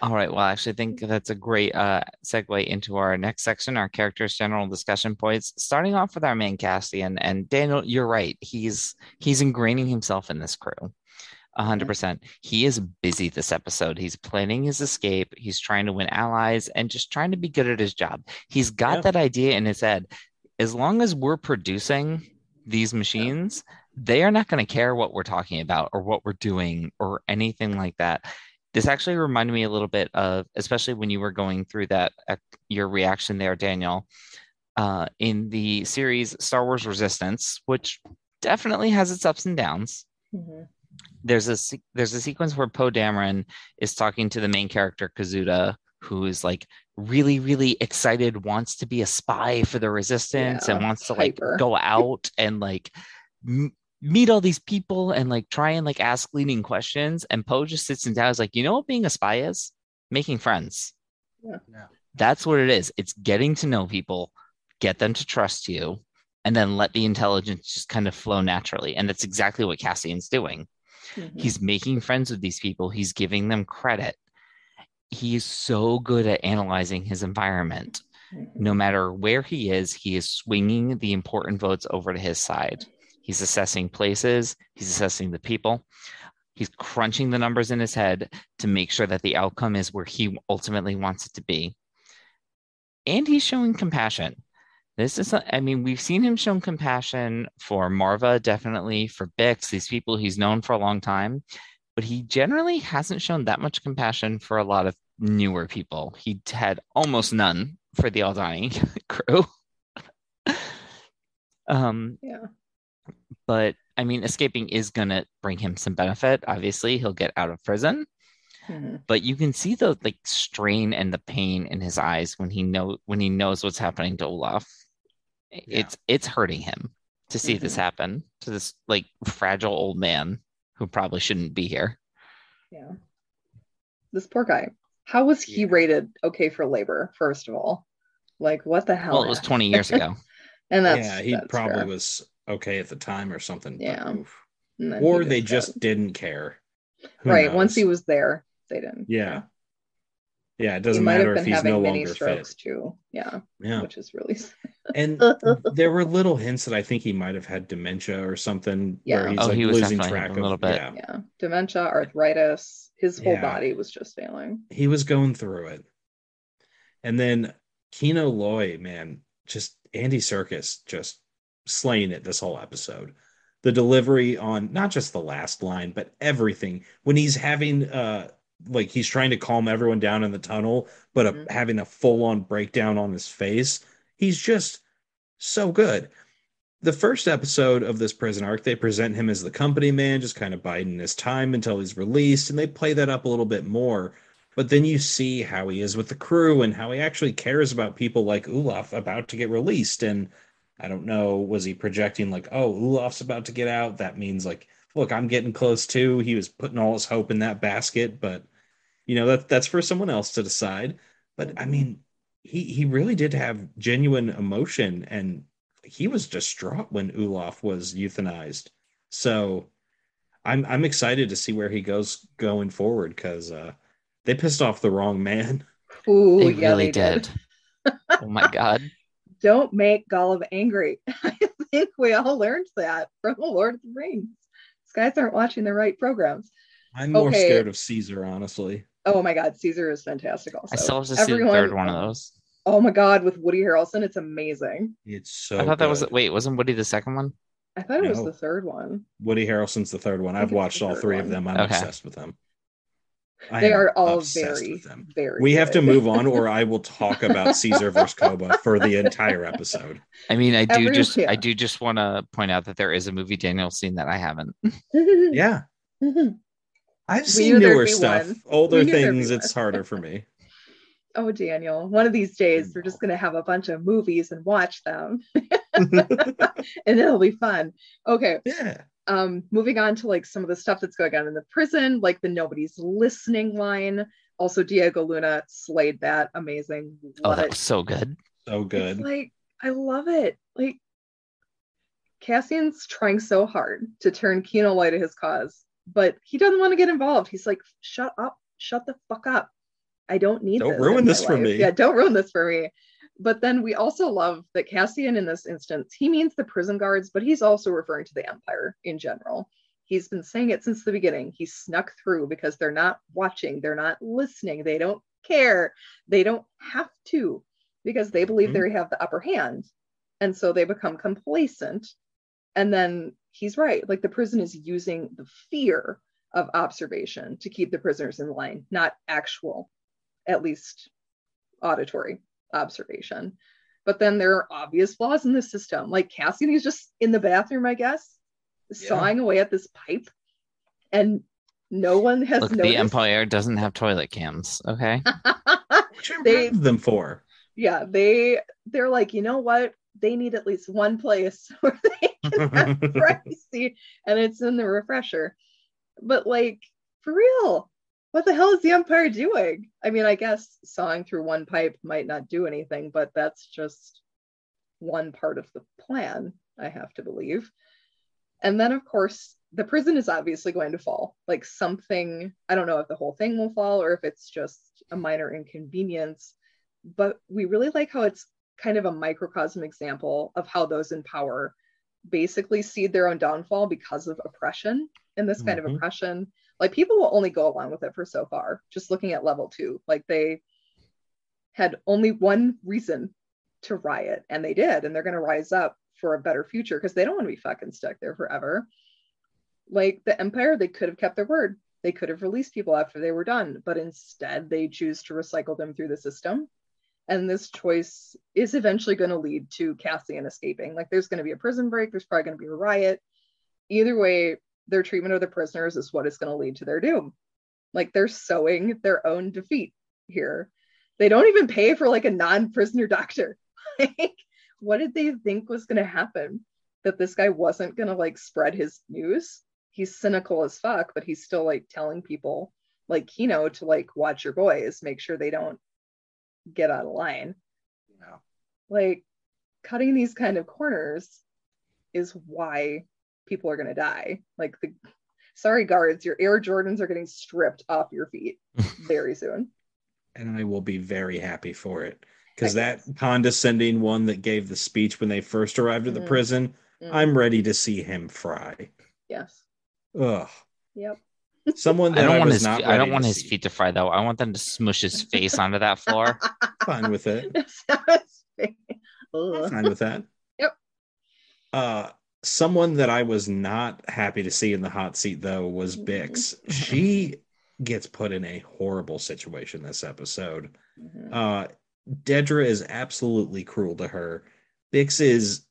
All right. Well, I actually think that's a great uh, segue into our next section, our characters' general discussion points. Starting off with our main Cassian, and Daniel, you're right. He's he's ingraining himself in this crew, a hundred percent. He is busy this episode. He's planning his escape. He's trying to win allies and just trying to be good at his job. He's got Yeah. that idea in his head. As long as we're producing these machines, they are not going to care what we're talking about or what we're doing or anything like that. This actually reminded me a little bit of, especially when you were going through that, your reaction there, Daniel, uh, in the series Star Wars Resistance, which definitely has its ups and downs. hmm There's a there's a sequence where Poe Dameron is talking to the main character Kazuda, who is like really really excited, wants to be a spy for the Resistance, and wants to like go <laughs> out and like m- meet all these people and like try and like ask leading questions. And Poe just sits him down. Is like, you know what being a spy is? Making friends. Yeah. Yeah. That's what it is. It's getting to know people, get them to trust you, and then let the intelligence just kind of flow naturally. And that's exactly what Cassian's doing. Mhm. He's making friends with these people. He's giving them credit. He is so good at analyzing his environment. Mhm. No matter where he is, he is swinging the important votes over to his side. He's assessing places, he's assessing the people. He's crunching the numbers in his head to make sure that the outcome is where he ultimately wants it to be. And he's showing compassion. This is, I mean, we've seen him show compassion for Maarva, definitely, for Bix, these people he's known for a long time, but he generally hasn't shown that much compassion for a lot of newer people. He had almost none for the Aldhani <laughs> crew. <laughs> um, Yeah. But I mean, escaping is going to bring him some benefit. Obviously, he'll get out of prison, Mhm. but you can see the like strain and the pain in his eyes when he know when he knows what's happening to Olaf. It's it's hurting him to see this Mhm. happen to this like fragile old man who probably shouldn't be here. Yeah. This poor guy. How was he Yeah. rated okay for labor, first of all? Like, what the hell? Well, it was 20 years ago. <laughs> and that's yeah, he that's probably fair. was okay at the time or something. Yeah. oof. And then he Or they got- just didn't care. Who right. Once he was there, they didn't. Yeah. Yeah, it doesn't might matter if he's no mini longer strokes fit. too. Yeah, Yeah. which is really sad. And <laughs> there were little hints that I think he might have had dementia or something Yeah. where he's Oh, like he was losing definitely track a of little bit. Yeah. yeah, dementia, arthritis. His whole Yeah. body was just failing. He was going through it. And then Kino Loy, man, just Andy Serkis just slaying it this whole episode. The delivery on not just the last line, but everything. When he's having uh like he's trying to calm everyone down in the tunnel, but a, Mhm. having a full-on breakdown on his face. He's just so good. The first episode of this prison arc, they present him as the company man, just kind of biding his time until he's released, and they play that up a little bit more. But then you see how he is with the crew and how he actually cares about people like Olaf about to get released. And I don't know, was he projecting like, oh, Olaf's about to get out? That means like, look, I'm getting close too. He was putting all his hope in that basket, but you know, that that's for someone else to decide. But I mean, he he really did have genuine emotion and he was distraught when Olaf was euthanized. So I'm I'm excited to see where he goes going forward because uh, they pissed off the wrong man. Ooh, they yeah, really they did. did. oh my god. Don't make Gollum angry. <laughs> I think we all learned that from the Lord of the Rings. These guys aren't watching the right programs. I'm more Okay. scared of Caesar, honestly. Oh my God, Caesar is fantastic. Also, I still have to see Everyone- the third one of those. Oh my God, with Woody Harrelson, it's amazing. It's so. I thought that was good. wait, wasn't Woody the second one? I thought it was the third one. Woody Harrelson's the third one. I I've watched all third three of them. I'm Okay. obsessed with them. I they are all very, very. We have to move on, or <laughs> I will talk about Caesar versus Koba for the entire episode. I mean, I do Every- just yeah. I do just want to point out that there is a movie Daniel seen that I haven't. <laughs> Yeah, I've seen newer stuff. one. Older We knew there'd be things, it's one. harder for <laughs> me. oh, Daniel, one of these days we're just gonna have a bunch of movies and watch them, and it'll be fun. Okay, yeah, um moving on to like some of the stuff that's going on in the prison like the nobody's listening line. Also diego luna slayed that. Amazing. Oh, that was so good. so good. It's like i love it. Like cassian's trying so hard to turn Kino Loy to his cause but he doesn't want to get involved. He's like shut up. Shut the fuck up. I don't need Don't this ruin in my this for me. yeah don't ruin this for me but then we also love that Cassian in this instance, he means the prison guards, but he's also referring to the Empire in general. He's been saying it since the beginning. He snuck through because they're not watching, they're not listening, they don't care, they don't have to because they believe Mhm. they have the upper hand. And so they become complacent. And then he's right. Like the prison is using the fear of observation to keep the prisoners in line, not actual, at least auditory observation. But then there are obvious flaws in the system. Like Cassian is just in the bathroom, I guess, Yeah. sawing away at this pipe, and no one has Look, the. Empire doesn't have toilet cams. Okay. <laughs> What you They- have them for? yeah, they they're like, you know what? They need at least one place <laughs> where they can have <laughs> privacy, and it's in the refresher. But like, for real, what the hell is the Empire doing? I mean, I guess sawing through one pipe might not do anything, but that's just one part of the plan, I have to believe. And then, of course, the prison is obviously going to fall. Like something, I don't know if the whole thing will fall or if it's just a minor inconvenience, but we really like how it's kind of a microcosm example of how those in power basically seed their own downfall because of oppression. And this kind Mhm. of oppression, like people will only go along with it for so far, just looking at level two. Like they had only one reason to riot, and they did, and they're going to rise up for a better future because they don't want to be fucking stuck there forever. Like the Empire, they could have kept their word. They could have released people after they were done, but instead they choose to recycle them through the system. And this choice is eventually going to lead to Cassian escaping. Like there's going to be a prison break, there's probably going to be a riot. Either way, their treatment of the prisoners is what is going to lead to their doom. Like they're sowing their own defeat here. They don't even pay for like a non-prisoner doctor. <laughs> like, what did they think was going to happen? That this guy wasn't going to like spread his news? He's cynical as fuck, but he's still like telling people, like Kino, to like watch your boys, make sure they don't get out of line. Yeah. Like cutting these kind of corners is why people are going to die. Like the sorry guards, your Air Jordans are getting stripped off your feet <laughs> very soon. and I will be very happy for it. Because that condescending one that gave the speech when they first arrived at the Mm. prison, Mm, I'm ready to see him fry. yes. Ugh. Yep. <laughs> Someone I that I, don't want his not I don't want his see. feet to fry though. I want them to smush his face onto that floor. <laughs> Fine with it. Fine with that. Yep. Uh someone that I was not happy to see in the hot seat though was Mhm. Bix. <laughs> She gets put in a horrible situation this episode. Mhm. Uh Dedra is absolutely cruel to her. Bix is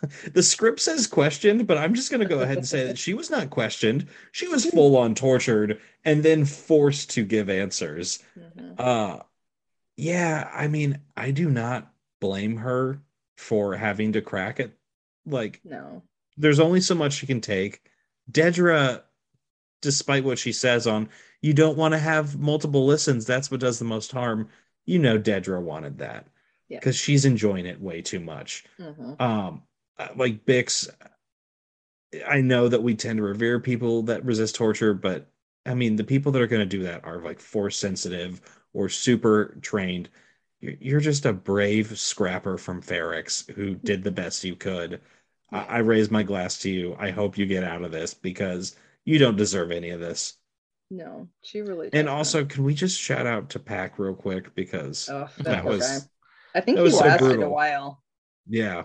<laughs> the script says questioned, but I'm just going to go ahead and say that she was not questioned. She was full on tortured and then forced to give answers. Mhm. Uh yeah, I mean, I do not blame her for having to crack it. Like No. there's only so much she can take. Dedra, despite what she says on you don't want to have multiple listens, that's what does the most harm. You know Dedra wanted that. Yeah. Because she's enjoying it way too much. Mhm. Um like Bix, I know that we tend to revere people that resist torture, but I mean the people that are going to do that are like force sensitive or super trained. You're, you're just a brave scrapper from Ferrix who did the best you could. I, I raise my glass to you. I hope you get out of this because you don't deserve any of this. No, she really. And doesn't. also, can we just shout out to Paak real quick because oh, that, that was guy. I think that he was so a brutal. while. yeah,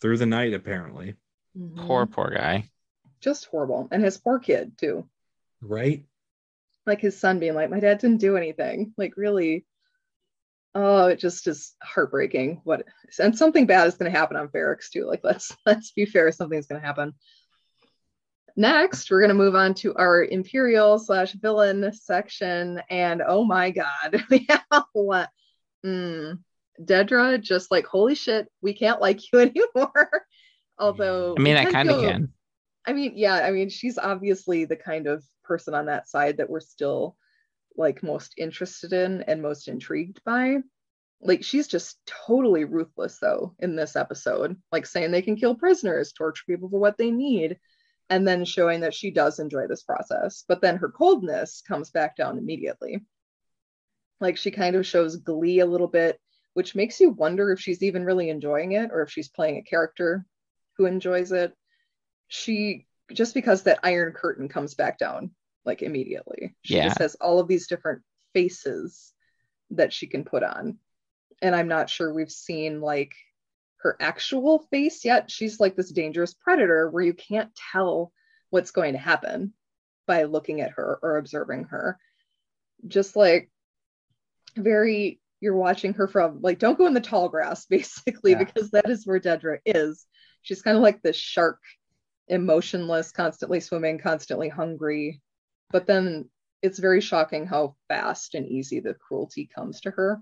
through the night apparently, Mhm. Poor poor guy. just horrible, and his poor kid too. right? Like his son being like, "My dad didn't do anything." Like really. Oh, it just is heartbreaking. What and something bad is going to happen on Ferrix too. Like let's <laughs> let's be fair, something's going to happen. Next, we're going to move on to our Imperial slash villain section, and oh my god, <laughs> we have a lot. Mm, Dedra just like holy shit, we can't like you <laughs> anymore. Although I mean, I can kind of can. I mean, yeah, I mean, she's obviously the kind of person on that side that we're still like most interested in and most intrigued by. Like, she's just totally ruthless, though, in this episode, like saying they can kill prisoners, torture people for what they need, and then showing that she does enjoy this process. But then her coldness comes back down immediately. Like, she kind of shows glee a little bit, which makes you wonder if she's even really enjoying it or if she's playing a character who enjoys it she just because that iron curtain comes back down like immediately. She Yeah. just has all of these different faces that she can put on. And i'm not sure we've seen like her actual face yet. She's like this dangerous predator where you can't tell what's going to happen by looking at her or observing her. Just like very you're watching her from like don't go in the tall grass <laughs> basically Yeah. because that is where Dedra is. She's kind of like this shark emotionless constantly swimming constantly hungry but then it's very shocking how fast and easy the cruelty comes to her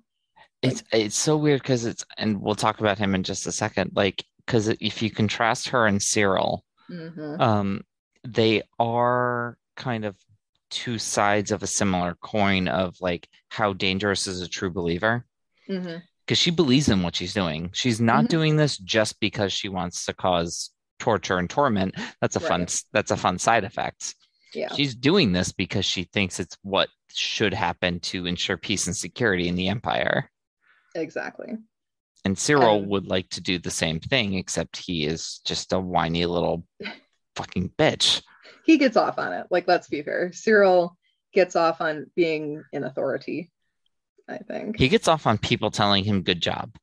It's it's so weird because it's and we'll talk about him in just a second. Like because if you contrast her and Syril, Mhm. um, they are kind of two sides of a similar coin of like how dangerous is a true believer. Because she believes in what she's doing. She's not Mhm. doing this just because she wants to cause torture and torment. That's a fun that's a fun side effect. Yeah She's doing this because she thinks it's what should happen to ensure peace and security in the empire. exactly And Syril And- would like to do the same thing, except he is just a whiny little <laughs> fucking bitch. he gets off on it like let's be fair syril gets off on being in authority i think He gets off on people telling him good job.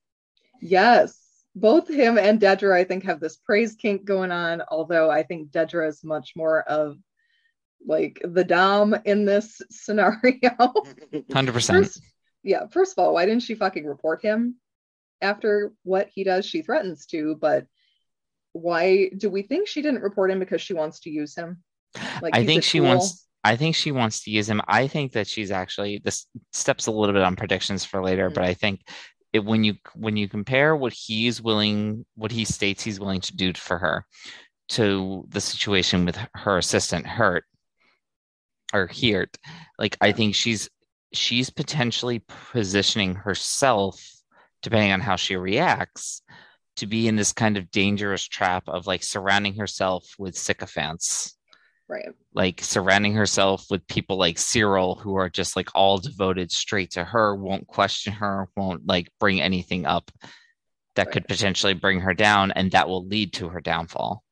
Yes, both him and Dedra, I think, have this praise kink going on. Although I think Dedra is much more of like the dom in this scenario. <laughs> Hundred percent. first, yeah, first of all, why didn't she fucking report him after what he does? She threatens to, but why do we think she didn't report him because she wants to use him? Like I think she tool? wants I think she wants to use him. I think that she's actually this steps a little bit on predictions for later, Mm. but I think it when you when you compare what he's willing what he states he's willing to do for her to the situation with her assistant Heert or Heert, like I think she's she's potentially positioning herself, depending on how she reacts, to be in this kind of dangerous trap of like surrounding herself with sycophants Right. like surrounding herself with people like Syril who are just like all devoted straight to her, won't question her, won't like bring anything up that could potentially bring her down, and that will lead to her downfall.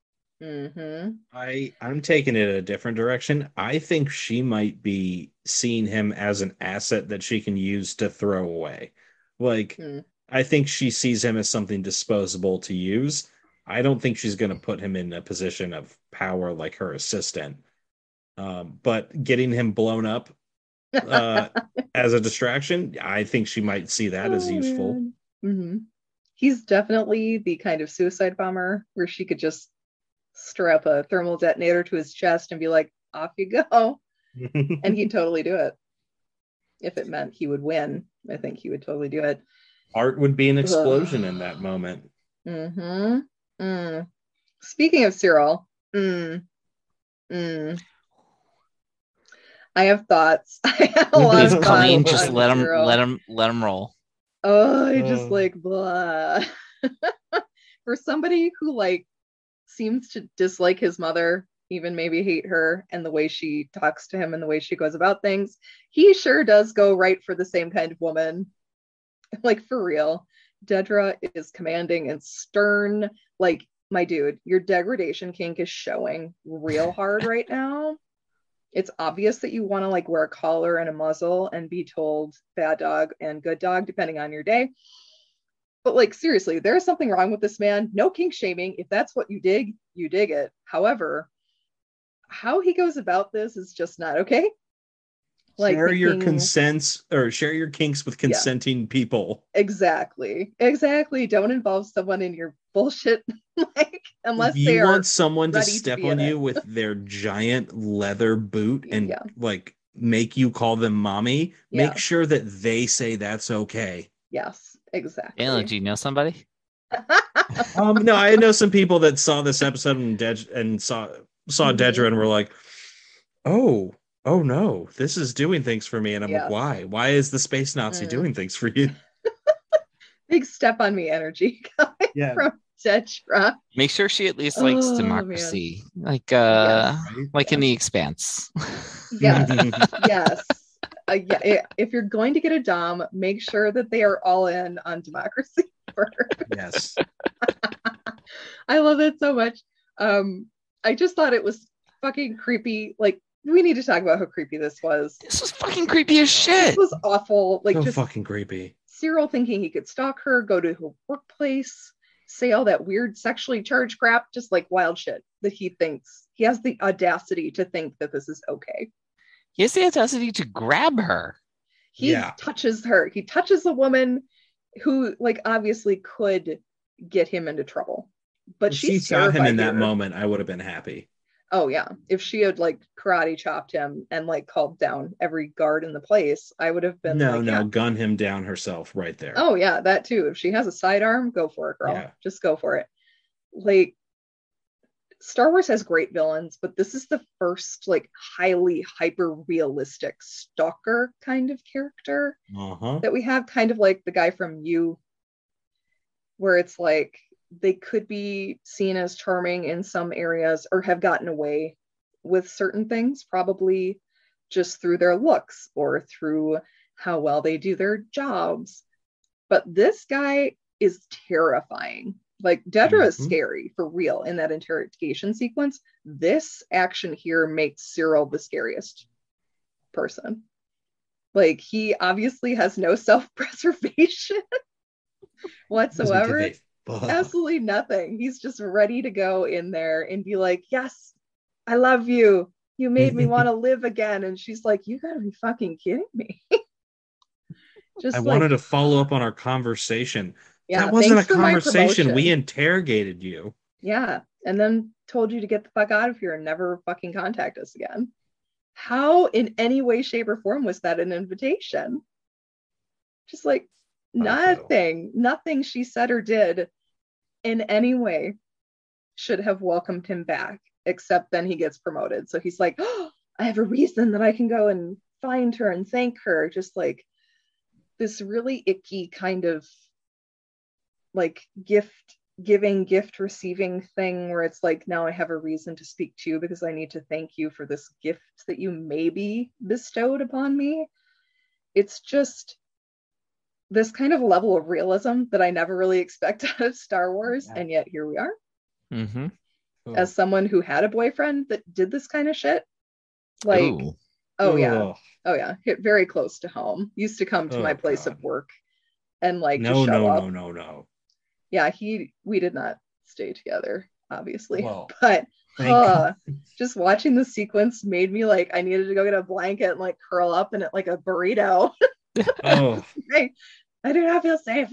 Mm-hmm. I I'm taking it a different direction. I think she might be seeing him as an asset that she can use to throw away. Like Hmm. I think she sees him as something disposable to use. I don't think she's going to put him in a position of power like her assistant. Um, but getting him blown up uh, <laughs> as a distraction, I think she might see that as useful. hmm He's definitely the kind of suicide bomber where she could just strap a thermal detonator to his chest and be like, off you go. <laughs> And he'd totally do it. If it meant he would win, I think he would totally do it. Art would be an explosion in that moment. Mm-hmm. Mm. Speaking of Syril, mm, mm, I have thoughts. <laughs> I have a lot of Colleen, just let him Syril. let him let him roll. Oh, I just Uh. like blah. <laughs> For somebody who like seems to dislike his mother, even maybe hate her, and the way she talks to him and the way she goes about things, he sure does go right for the same kind of woman. <laughs> Like for real. Dedra is commanding and stern. Like, my dude, your degradation kink is showing real hard right <laughs> now. It's obvious that you want to like wear a collar and a muzzle and be told bad dog and good dog, depending on your day. But like seriously, there's something wrong with this man. No kink shaming. If that's what you dig, you dig it. However, how he goes about this is just not okay. Like share your consents or share your kinks with consenting people. Exactly. Exactly. Don't involve someone in your bullshit. <laughs> like unless you want someone to ready to step on you it. with their giant leather boot and Yeah. like make you call them mommy, Yeah. make sure that they say that's okay. yes, exactly. Daniel, do you know somebody? <laughs> Um, no, I know some people that saw this episode and Dej- and saw saw Mhm. Dedra and were like, "Oh, oh no, this is doing things for me." And I'm Yes. like, "Why? Why is the space Nazi Mm. doing things for you?" <laughs> <laughs> Big step on me energy coming Yeah, from Dedra. Make sure she at least likes Oh, man. democracy, like uh, right? like in the Expanse. Yes. yes. Uh, yeah, if you're going to get a dom, make sure that they are all in on democracy <laughs> first. yes. <laughs> I love it so much. Um, I just thought it was fucking creepy. Like, we need to talk about how creepy this was. this was fucking creepy as shit. This was awful. Like, so just fucking creepy. Syril thinking he could stalk her, go to her workplace, say all that weird sexually charged crap, just like wild shit that he thinks. He has the audacity to think that this is okay. He has the audacity to grab her. he Yeah. touches her he touches a woman who like obviously could get him into trouble but If she's she saw him in that terrified here. moment, I would have been happy. oh yeah if she had like karate chopped him and like called down every guard in the place i would have been no, like, no, yeah. gun him down herself right there. oh yeah that too if she has a sidearm go for it girl Yeah. just go for it like Star Wars has great villains, but this is the first like highly hyper realistic stalker kind of character. Uh-huh. that we have kind of like the guy from you where it's like they could be seen as charming in some areas or have gotten away with certain things probably just through their looks or through how well they do their jobs but this guy is terrifying like Dedra is Mhm. scary for real in that interrogation sequence. This action here makes Syril the scariest person. Like he obviously has no self-preservation whatsoever <laughs> Doesn't give a fuck. absolutely nothing. He's just ready to go in there and be like yes i love you. You made me want to <laughs> live again. And she's like you gotta be fucking kidding me. <laughs> Just I like, wanted to follow up on our conversation. Yeah, that wasn't a thanks for my conversation. We interrogated you. yeah and then told you to get the fuck out of here and never fucking contact us again. How in any way shape or form was that an invitation? Just like nothing. Nothing she said or did in any way should have welcomed him back except then he gets promoted. So he's like oh, i have a reason that i can go and find her and thank her. Just like this really icky kind of like gift giving gift receiving thing where it's like now I have a reason to speak to you because I need to thank you for this gift that you maybe bestowed upon me. It's just this kind of level of realism that I never really expect <laughs> out of Star Wars, Yeah. and yet here we are. Mm-hmm. As someone who had a boyfriend that did this kind of shit, like, Ooh. oh yeah, oh yeah, hit very close to home. Used to come to Oh, my place God. of work and like no, show no, up. no, no, no. Yeah, he we did not stay together, obviously, <laughs> but uh, just watching the sequence made me like I needed to go get a blanket and like curl up in it like a burrito. <laughs> oh, <laughs> I, I do not feel safe.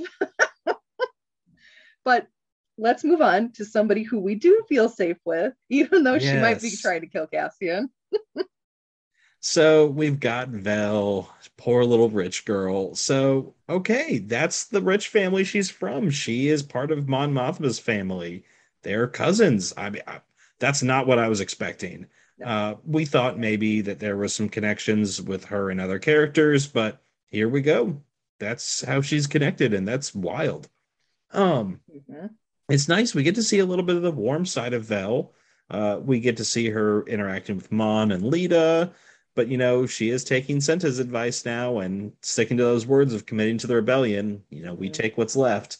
but let's move on to somebody who we do feel safe with, even though she might be trying to kill Cassian. So we've got Vel, poor little rich girl. So, okay, that's the rich family she's from. She is part of Mon Mothma's family. They're cousins. I mean, I, that's not what I was expecting. No. Uh, we thought maybe that there was some connections with her and other characters, but here we go. That's how she's connected, and that's wild. Um, Mhm. it's nice. We get to see a little bit of the warm side of Vel. Uh, we get to see her interacting with Mon and Leida, but you know, she is taking Cinta's advice now and sticking to those words of committing to the rebellion. You know, we take what's left.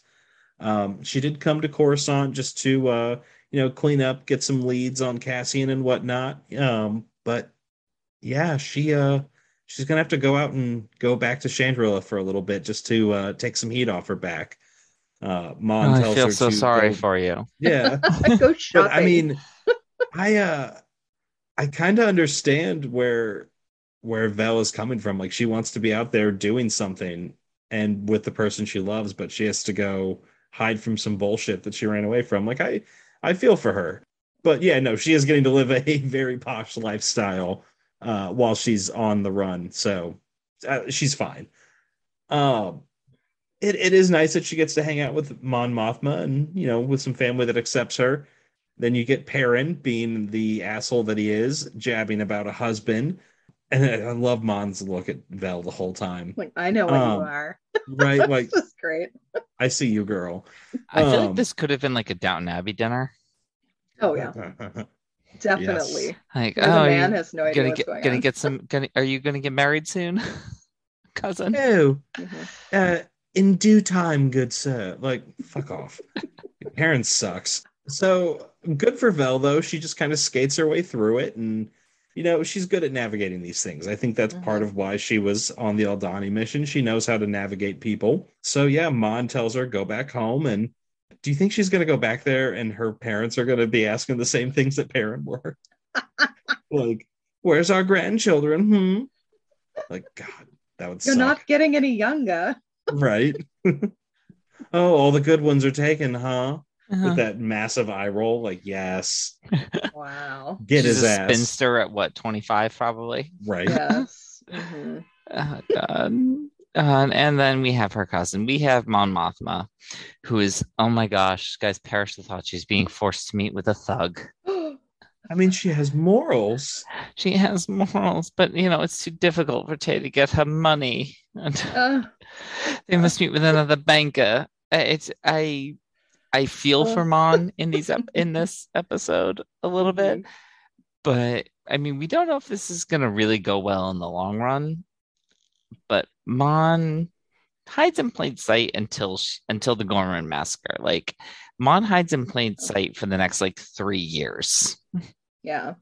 Um, she did come to Coruscant just to uh, you know, clean up, get some leads on Cassian and whatnot. Um, but yeah, she uh she's gonna have to go out and go back to Chandrila for a little bit just to uh take some heat off her back. Uh Mon Oh, I feel her so to sorry go- for you. yeah. <laughs> go shopping. but I mean, <laughs> I uh, I kind of understand where where Vel is coming from. Like she wants to be out there doing something and with the person she loves, but she has to go hide from some bullshit that she ran away from. Like I, I feel for her. But yeah, no, she is getting to live <laughs> a very posh lifestyle uh, while she's on the run. So uh, she's fine. Um, it, it is nice that she gets to hang out with Mon Mothma and you know with some family that accepts her. Then you get Perrin being the asshole that he is, jabbing about a husband. <laughs> And I I love Mon's look at Vel the whole time. like I know what Um, you are. Right? <laughs> Like, this is great. I see you, girl. I feel Um, like this could have been like a Downton Abbey dinner. Oh yeah, <laughs> definitely. Like, Where the oh, man has no idea gonna what's get going gonna on. get some. Gonna are you gonna get married soon, cousin? no, Mhm. uh, in due time, good sir. Like, fuck off. Perrin sucks. So good for Vel, though. She just kind of skates her way through it. And, you know, she's good at navigating these things. I think that's part Mhm. of why she was on the Aldhani mission. She knows how to navigate people. So, yeah, Mon tells her, go back home. And do you think she's going to go back there and her parents are going to be asking the same things that Perrin were? <laughs> like, where's our grandchildren? Hmm. Like, God, that would You're suck. not getting any younger. Right. <laughs> oh, all the good ones are taken, huh? Uh-huh. With that massive eye roll, like, yes, Wow. get She's his a ass. spinster at what twenty five probably. Right. Yes. <laughs> Mhm. Oh, God. Uh, and then we have her cousin. We have Mon Mothma, who is oh my gosh, guys, perish the thought she's being forced to meet with a thug. <gasps> I mean, she has morals. She has morals, but you know it's too difficult for Tay to get her money, <laughs> and Uh, they must meet with another banker. It's I, I feel for Uh. Mon in these ep- in <laughs> this episode a little bit, but I mean we don't know if this is gonna really go well in the long run. But Mon hides in plain sight until sh until the Ghorman massacre. Like Mon hides in plain sight for the next like three years. <laughs> yeah.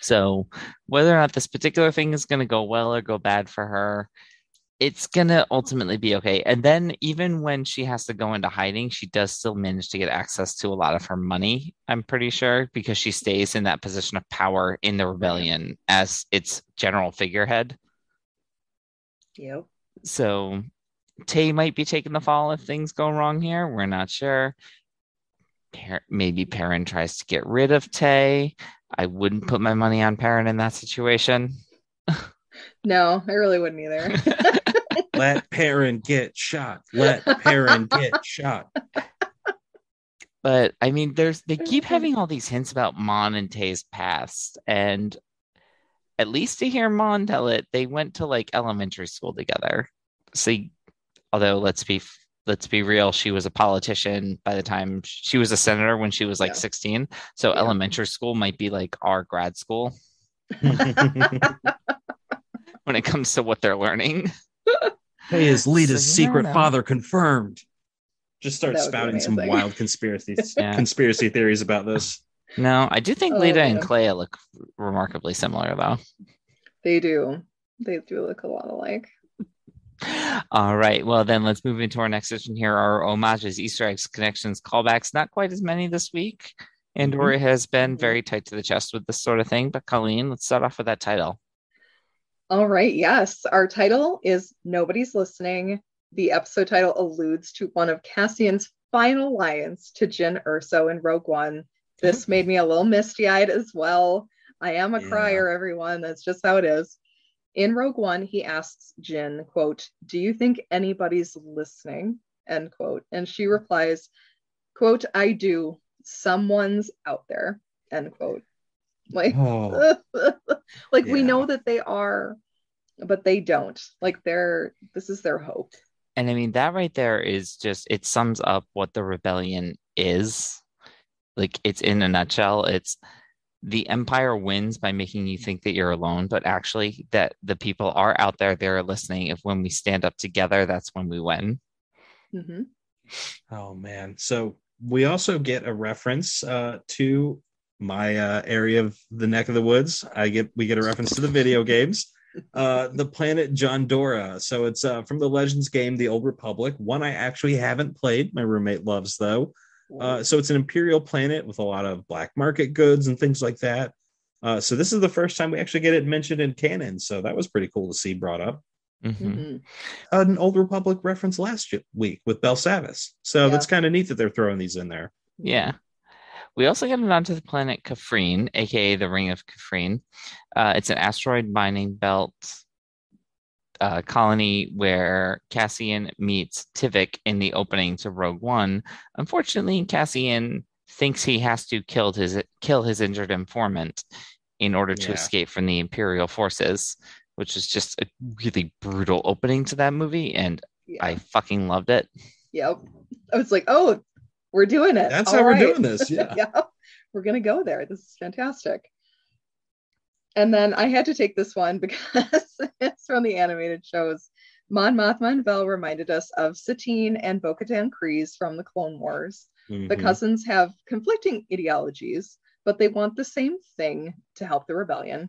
So whether or not this particular thing is going to go well or go bad for her, it's going to ultimately be okay. And then even when she has to go into hiding, she does still manage to get access to a lot of her money, I'm pretty sure, because she stays in that position of power in the rebellion as its general figurehead. Yep. So Tay might be taking the fall if things go wrong here. We're not sure. Maybe Perrin tries to get rid of Tay. I wouldn't put my money on Perrin in that situation. <laughs> No, I really wouldn't either. <laughs> Let Perrin get shot. Let Perrin get shot. But I mean, there's they keep having all these hints about Mon and Tay's past, and at least to hear Mon tell it, they went to like elementary school together. So, although let's be let's be real, she was a politician by the time she was a senator when she was like Yeah. 16. So Yeah. elementary school might be like our grad school <laughs> when it comes to what they're learning. <laughs> hey, is Leida's So, secret father confirmed. Just start That would be spouting some wild conspiracy <laughs> Yeah. conspiracy theories about this. No, I do think Oh, Lita and yeah. Clea look remarkably similar though. They do. They do look a lot alike. All right. Well, then let's move into our next section here. Our homages, Easter eggs, connections, callbacks. Not quite as many this week. Andor has been Mhm. very tight to the chest with this sort of thing. But Colleen, let's start off with that title. All right. Yes. Our title is Nobody's Listening. The episode title alludes to one of Cassian's final lines to Jyn Erso in Rogue One. This made me a little misty eyed as well. I am a Yeah. crier, everyone. That's just how it is. In Rogue One, he asks Jyn, quote, Do you think anybody's listening? End quote. And she replies, quote, I do. Someone's out there. End quote. Like, Oh, <laughs> like we know that they are but they don't like they're this is their hope And I mean, that right there is just, it sums up what the rebellion is. Like, it's in a nutshell. It's the empire wins by making you think that you're alone, but actually, that the people are out there, they're listening. If when we stand up together, that's when we win. Mm-hmm. oh man. So we also get a reference uh, to my uh, area of the neck of the woods. I get we get a reference to the video games. <laughs> Uh, the planet Jondora. So it's uh, from the Legends game, The Old Republic. One I actually haven't played. My roommate loves though. Uh, so it's an imperial planet with a lot of black market goods and things like that. Uh, so this is the first time we actually get it mentioned in canon. So that was pretty cool to see brought up. Mhm. Mhm. An Old Republic reference last week with Belsavis. So Yeah. that's kind of neat that they're throwing these in there. Yeah. We also get it onto the planet Kafrene, aka the Ring of Kafrene. Uh, it's an asteroid mining belt uh, colony where Cassian meets Tivik in the opening to Rogue One. Unfortunately, Cassian thinks he has to kill his kill his injured informant in order to Yeah. escape from the Imperial forces, which is just a really brutal opening to that movie, and yeah I fucking loved it. yep i was like oh we're doing it That's All how we're doing this. <laughs> Yeah. yeah we're gonna go there this is fantastic and then i had to take this one <laughs> because it's from the animated shows mon mothma and vel reminded us of satine and bo-katan kryze from the clone wars The Mhm. cousins have conflicting ideologies, but they want the same thing to help the rebellion.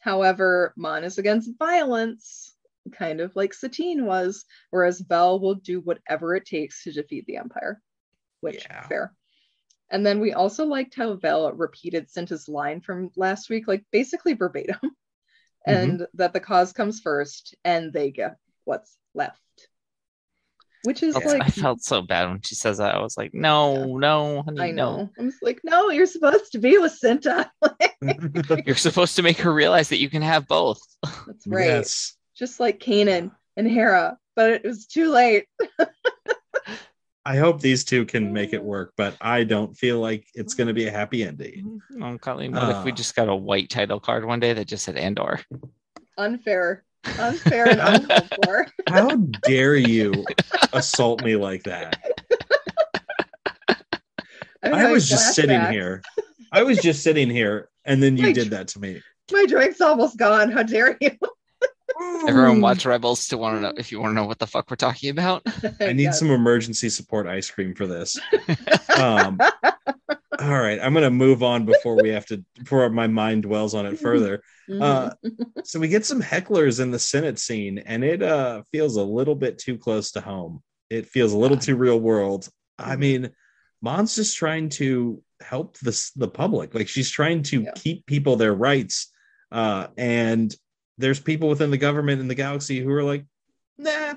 However, Mon is against violence, kind of like Satine was, whereas Vel will do whatever it takes to defeat the Empire, which Yeah. fair. And then we also liked how Vel repeated Cinta's line from last week, like basically verbatim, mm-hmm. and that the cause comes first and they get what's left. Which is That's- like I felt so bad when she says that. I was like, no, no, honey, I no. know. I'm just like, no, you're supposed to be with Cinta. <laughs> You're supposed to make her realize that you can have both. That's right. Yes. Just like Kanan and Hera, but it was too late. <laughs> I hope these two can make it work, but I don't feel like it's going to be a happy ending. Oh, Colleen, what if we Ah. just got a white title card one day that just said Andor? Unfair. Unfair and uncalled <laughs> for. How dare you assault me like that? I'm I was just sitting flashbacks. here. I was just sitting here, and then you Wait. did that to me. My drink's almost gone. How dare you? Everyone watch Rebels to want to know if you want to know what the fuck we're talking about. <laughs> I need Yes. some emergency support ice cream for this. Um, all right, I'm going to move on before we have to, before my mind dwells on it further. Mhm. Uh, <laughs> so we get some hecklers in the Senate scene, and it uh, feels a little bit too close to home. It feels a little too real world. I Mhm. mean, Mon's just trying to help the the public. Like she's trying to Yeah. keep people their rights. Uh, and there's people within the government in the galaxy who are like, nah,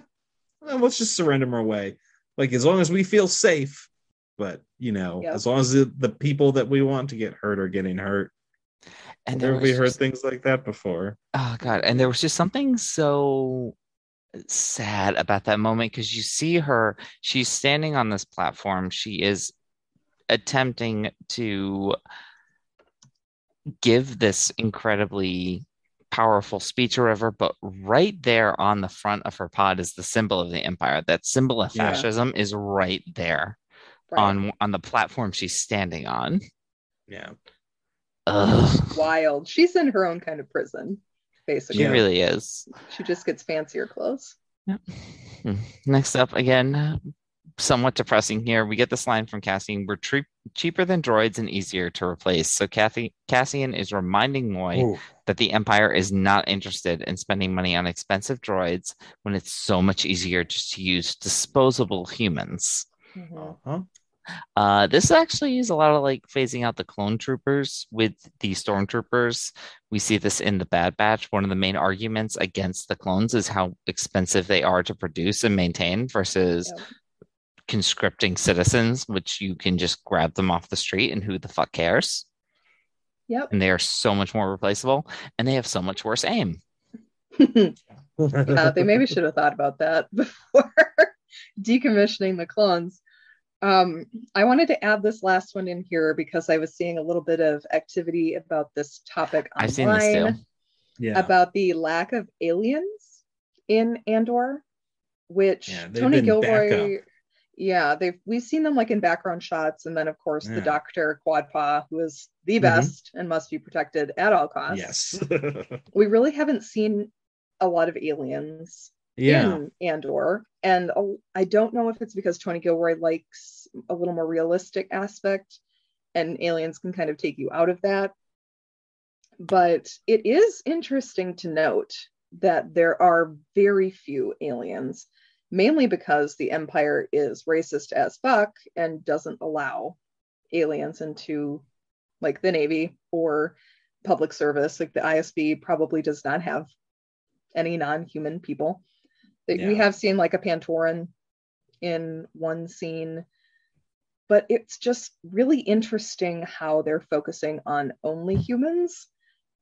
let's just surrender them away. Like as long as we feel safe, but you know, Yep. as long as the, the people that we want to get hurt are getting hurt. And there we heard just, things like that before. oh god, and there was just something so sad about that moment because you see her, she's standing on this platform. She is attempting to give this incredibly powerful speech or whatever, but right there on the front of her pod is the symbol of the empire. That symbol of Yeah. fascism is right there Right. on on the platform she's standing on. Yeah. Ugh. Wild. She's in her own kind of prison, basically. She really is. She just gets fancier clothes. Hmm. Next up, again, somewhat depressing here. We get this line from Cassian: "We're tre- cheaper than droids and easier to replace." So Kathy Cassian is reminding Moy Ooh. that the Empire is not interested in spending money on expensive droids when it's so much easier just to use disposable humans. Mhm. Uh-huh. Uh, this actually is a lot of like phasing out the clone troopers with the stormtroopers. We see this in the Bad Batch. One of the main arguments against the clones is how expensive they are to produce and maintain versus Yep. Conscripting citizens, which you can just grab them off the street and who the fuck cares? Yep. And they are so much more replaceable and they have so much worse aim. yeah, they maybe should have thought about that <laughs> before decommissioning the clones. Um, I wanted to add this last one in here because I was seeing a little bit of activity about this topic online I've seen this too. Yeah. about the lack of aliens in Andor, which Yeah, Tony been back Gilroy. Yeah, they've we've seen them like in background shots, and then of course the Doctor Quadpaw who is the Mhm. best and must be protected at all costs. yes. <laughs> we really haven't seen a lot of aliens yeah. in Andor. And uh, I don't know if it's because Tony Gilroy likes a little more realistic aspect and aliens can kind of take you out of that. But it is interesting to note that there are very few aliens, mainly because the Empire is racist as fuck and doesn't allow aliens into like the Navy or public service. Like the ISB probably does not have any non-human people. That We have seen like a Pantoran in one scene, but it's just really interesting how they're focusing on only humans.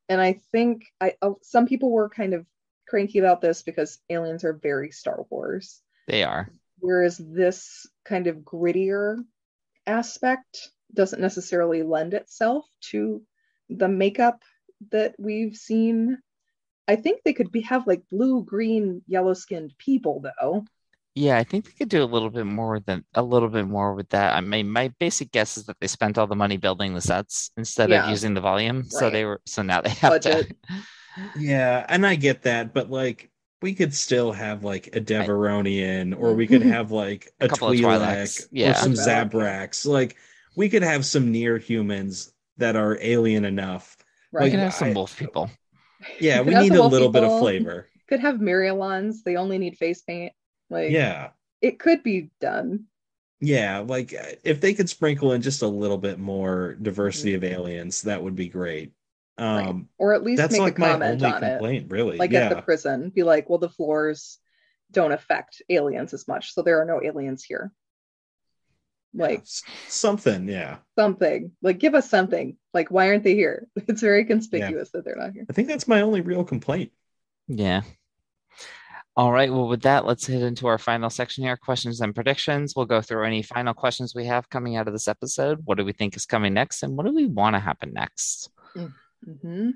And I think I uh, some people were kind of cranky about this because aliens are very Star Wars, They are. whereas this kind of grittier aspect doesn't necessarily lend itself to the makeup that we've seen. I think they could be have like blue, green, yellow skinned people though. Yeah, I think they could do a little bit more than a little bit more with that. I mean, my basic guess is that they spent all the money building the sets instead Yeah. of using the volume. So they were so now they have Budget. to. Yeah, and I get that, but like we could still have like a Devaronian, or we could mm-hmm. have like a, A couple Twi'lek, Twi'leks, or yeah. some Twi'lek. Zabraks. Like we could have some near humans that are alien enough. We Right. can have some I- wolf people. Yeah, we need a wolf little bit of flavor. Could have Mirialans. They only need face paint. Like Yeah, it could be done. yeah. Like if they could sprinkle in just a little bit more diversity of mm-hmm. aliens, that would be great. Right. Um, Or at least that's make like a my comment only on it. complaint, really. Like yeah. at the prison. Be like, well, the floors don't affect aliens as much, so there are no aliens here. Like S- something, yeah. something. Like give us something. Like why aren't they here? <laughs> It's very conspicuous that they're not here. I think that's my only real complaint. Yeah. All right. Well, with that, let's head into our final section here questions and predictions. We'll go through any final questions we have coming out of this episode. What do we think is coming next? And what do we want to happen next? Hmm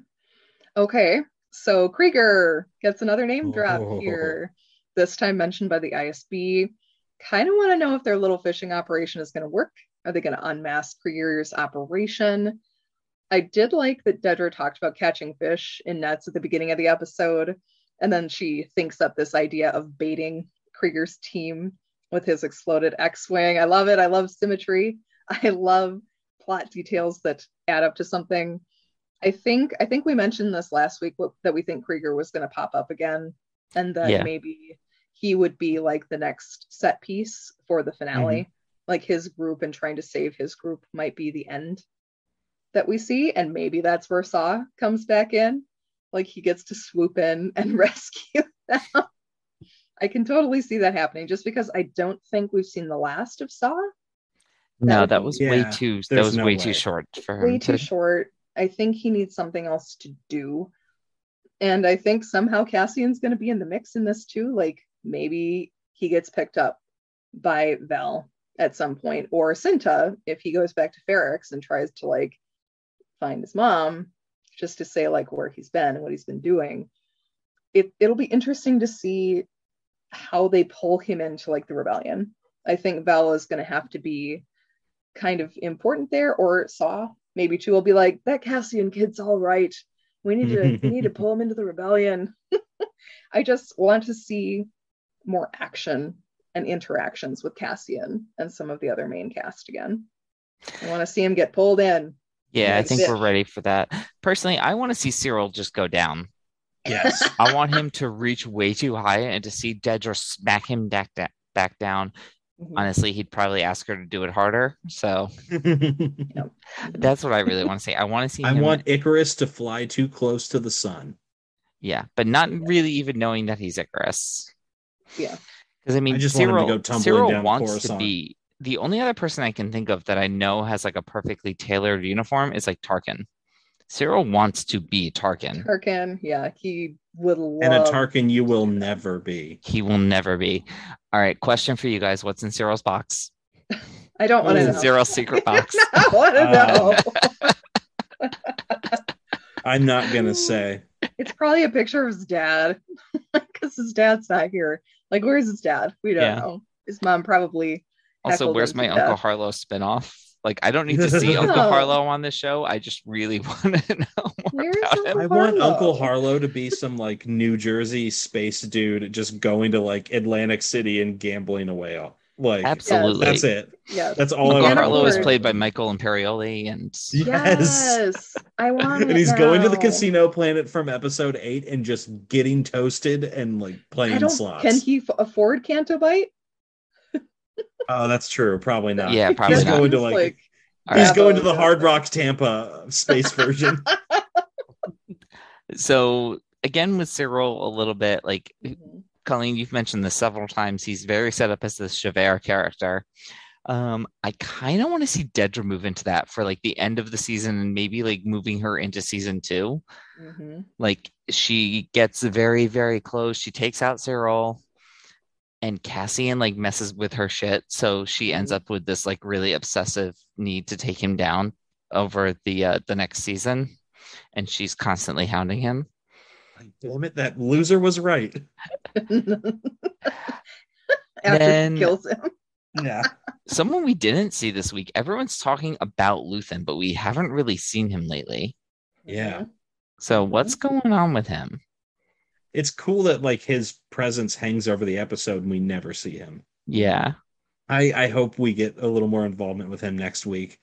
Okay, so Kreegyr gets another name drop Oh. here. This time mentioned by the ISB. Kind of want to know if their little fishing operation is going to work. Are they going to unmask Kreegyr's operation? I did like that Dedra talked about catching fish in nets at the beginning of the episode, and then she thinks up this idea of baiting Kreegyr's team with his exploded X-wing. I love it. I love symmetry. <laughs> I love plot details that add up to something. I think I think we mentioned this last week what- that we think Kreegyr was going to pop up again, and that Yeah. maybe he would be like the next set piece for the finale. Mm-hmm. Like his group and trying to save his group might be the end that we see, and maybe that's where Saw comes back in. Like he gets to swoop in and <laughs> rescue them. I can totally see that happening, just because I don't think we've seen the last of Saw. No, that be- was way too that was no way way. too short for him way to too short. I think he needs something else to do. And I think somehow Cassian's going to be in the mix in this too. Like maybe he gets picked up by Vel at some point, or Cinta if he goes back to Ferrix and tries to like find his mom. just to say like where he's been and what he's been doing. It it'll be interesting to see how they pull him into like the rebellion. I think Vel is going to have to be kind of important there, or Saw maybe two will be like that Cassian kid's all right. We need to we need to <laughs> pull him into the rebellion. <laughs> I just want to see more action and interactions with Cassian and some of the other main cast again. I want to see him get pulled in. Yeah, I think this. we're ready for that. Personally, I want to see Syril just go down. Yes. I want him to reach way too high and to see Dedra smack him back, da- back down. Mhm. Honestly, he'd probably ask her to do it harder. So <laughs> that's what I really want to say. I want to see I him, want Icarus to fly too close to the sun. yeah, but not really even knowing that he's Icarus. Yeah. Because I mean, I just want to Syril, go tumbling Syril down wants to be the only other person I can think of that I know has like a perfectly tailored uniform is like Tarkin. Syril wants to be Tarkin. Tarkin, yeah, he would love And a Tarkin you will never be. He will never be. All right, question for you guys: What's in Syril's box? I don't want to know. Syril's secret <laughs> box? I want to Uh, know. <laughs> I'm not gonna say. it's probably a picture of his dad <laughs> because his dad's not here. Like, where's his dad? We don't Yeah. know. His mom probably. Also, where's my Uncle death. Harlo spinoff? Like, I don't need to see <laughs> Uncle No. Harlo on this show. I just really <laughs> want to know more Where's about Uncle him. I want Uncle Harlo to be some like New Jersey space dude just going to like Atlantic City and gambling away all like Absolutely. that's it. Yeah, That's all Uncle I want. of Harlo is played by Michael Imperioli, and Yes. Yes. I <laughs> want. and it he's going to the casino planet from episode eight and just getting toasted and like I playing don't. slots. Can he f- afford Canto Bight? Oh, that's true. Probably not. yeah, probably He's not. going to Seems like, he's right. going to the Hard Rock Tampa space version. <laughs> So again, with Syril, a little bit like Mhm. Colleen, you've mentioned this several times. He's very set up as this Javert character. Um, I kind of want to see Dedra move into that for like the end of the season and maybe like moving her into season two. Mhm. Like she gets very, very close. She takes out Syril and Cassian like messes with her shit. So she ends Mhm. up with this like really obsessive need to take him down over the uh, the next season. And she's constantly hounding him. Damn it, that loser was right. <laughs> After Then- he kills him. <laughs> Yeah. Someone we didn't see this week. Everyone's talking about Luthen, but we haven't really seen him lately. Yeah. So Mhm. what's going on with him? It's cool that like his presence hangs over the episode and we never see him. Yeah. I, I hope we get a little more involvement with him next week.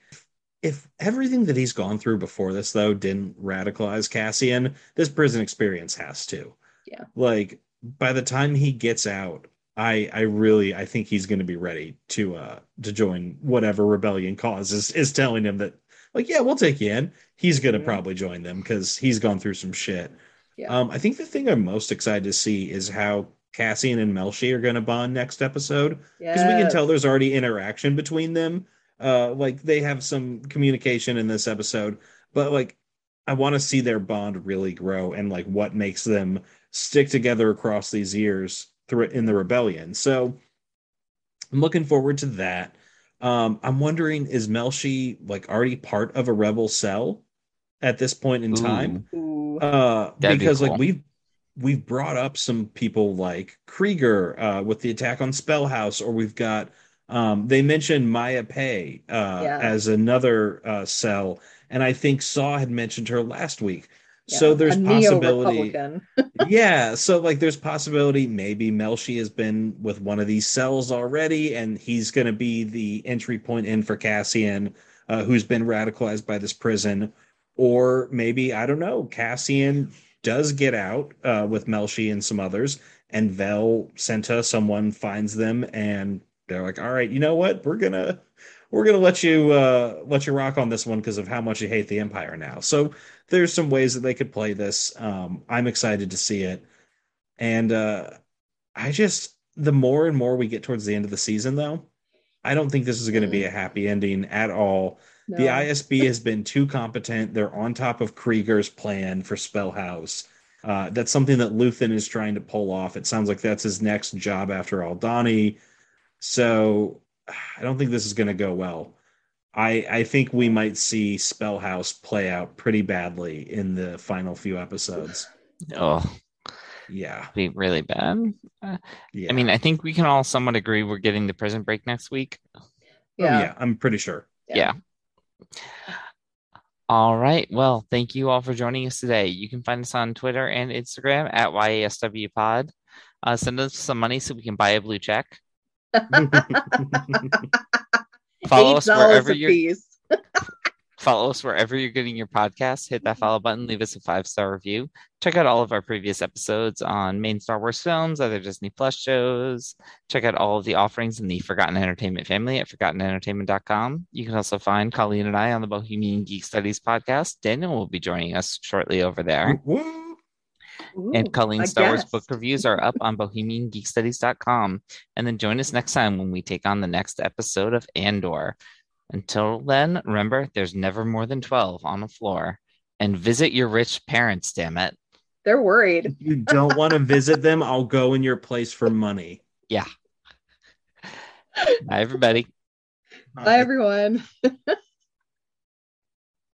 If everything that he's gone through before this, though, didn't radicalize Cassian, this prison experience has to. Yeah. Like by the time he gets out, I I really I think he's going to be ready to uh to join whatever rebellion cause is is telling him that like yeah we'll take you in. He's going to probably join them because he's gone through some shit. Yeah. Um, I think the thing I'm most excited to see is how Cassian and Melshi are going to bond next episode because we can tell there's already interaction between them. Uh, like they have some communication in this episode, but like I want to see their bond really grow and like what makes them stick together across these years through in the rebellion. So I'm looking forward to that. Um, I'm wondering is Melshi like already part of a rebel cell at this point in time? Ooh. Ooh. uh That'd be because cool. like we've we've brought up some people like Kreegyr uh with the attack on Spellhaus or we've got um they mentioned Maya Pei uh Yeah. as another uh cell and I think Saw had mentioned her last week. Yeah, So there's a possibility <laughs> yeah, so like there's possibility maybe Melshi has been with one of these cells already, and he's going to be the entry point in for Cassian, uh, who's been radicalized by this prison, or maybe I don't know, Cassian does get out uh, with Melshi and some others, and Vel Cinta, someone finds them, and they're like, all right, you know what, we're gonna we're gonna let you uh, let you rock on this one because of how much you hate the Empire now. So there's some ways that they could play this. Um, I'm excited to see it. And uh, I just, the more and more we get towards the end of the season, though, I don't think this is going to be a happy ending at all. The ISB has been too competent. They're on top of Kreegyr's plan for Spellhaus. Uh, that's something that Luthen is trying to pull off. It sounds like that's his next job after Aldhani. So I don't think this is going to go well. I I think we might see Spellhaus play out pretty badly in the final few episodes. Oh, Yeah, be really bad. yeah. I mean, I think we can all somewhat agree we're getting the prison break next week. Oh, Yeah. yeah, I'm pretty sure. Yeah. All right. Well, thank you all for joining us today. You can find us on Twitter and Instagram at YASW Pod. Uh, send us some money so we can buy a blue check. <laughs> Follow us wherever a you're piece. <laughs> follow us wherever you're getting your podcast. Hit that follow button, leave us a five star review. Check out all of our previous episodes on main Star Wars films, other Disney Plus shows. Check out all of the offerings in the Forgotten Entertainment family at forgottenentertainment.com. You can also find Colleen and I on the Bohemian Geek Studies podcast. Daniel will be joining us shortly over there. Woo! Ooh, And Colleen's a Star Wars book reviews are up on bohemiangeekstudies.com. And then join us next time when we take on the next episode of Andor. Until then, remember, there's never more than 12 on the floor. And visit your rich parents, damn it. They're worried. If you don't want to visit them, I'll go in your place for money. Yeah. Bye, everybody. Bye, everyone. <laughs>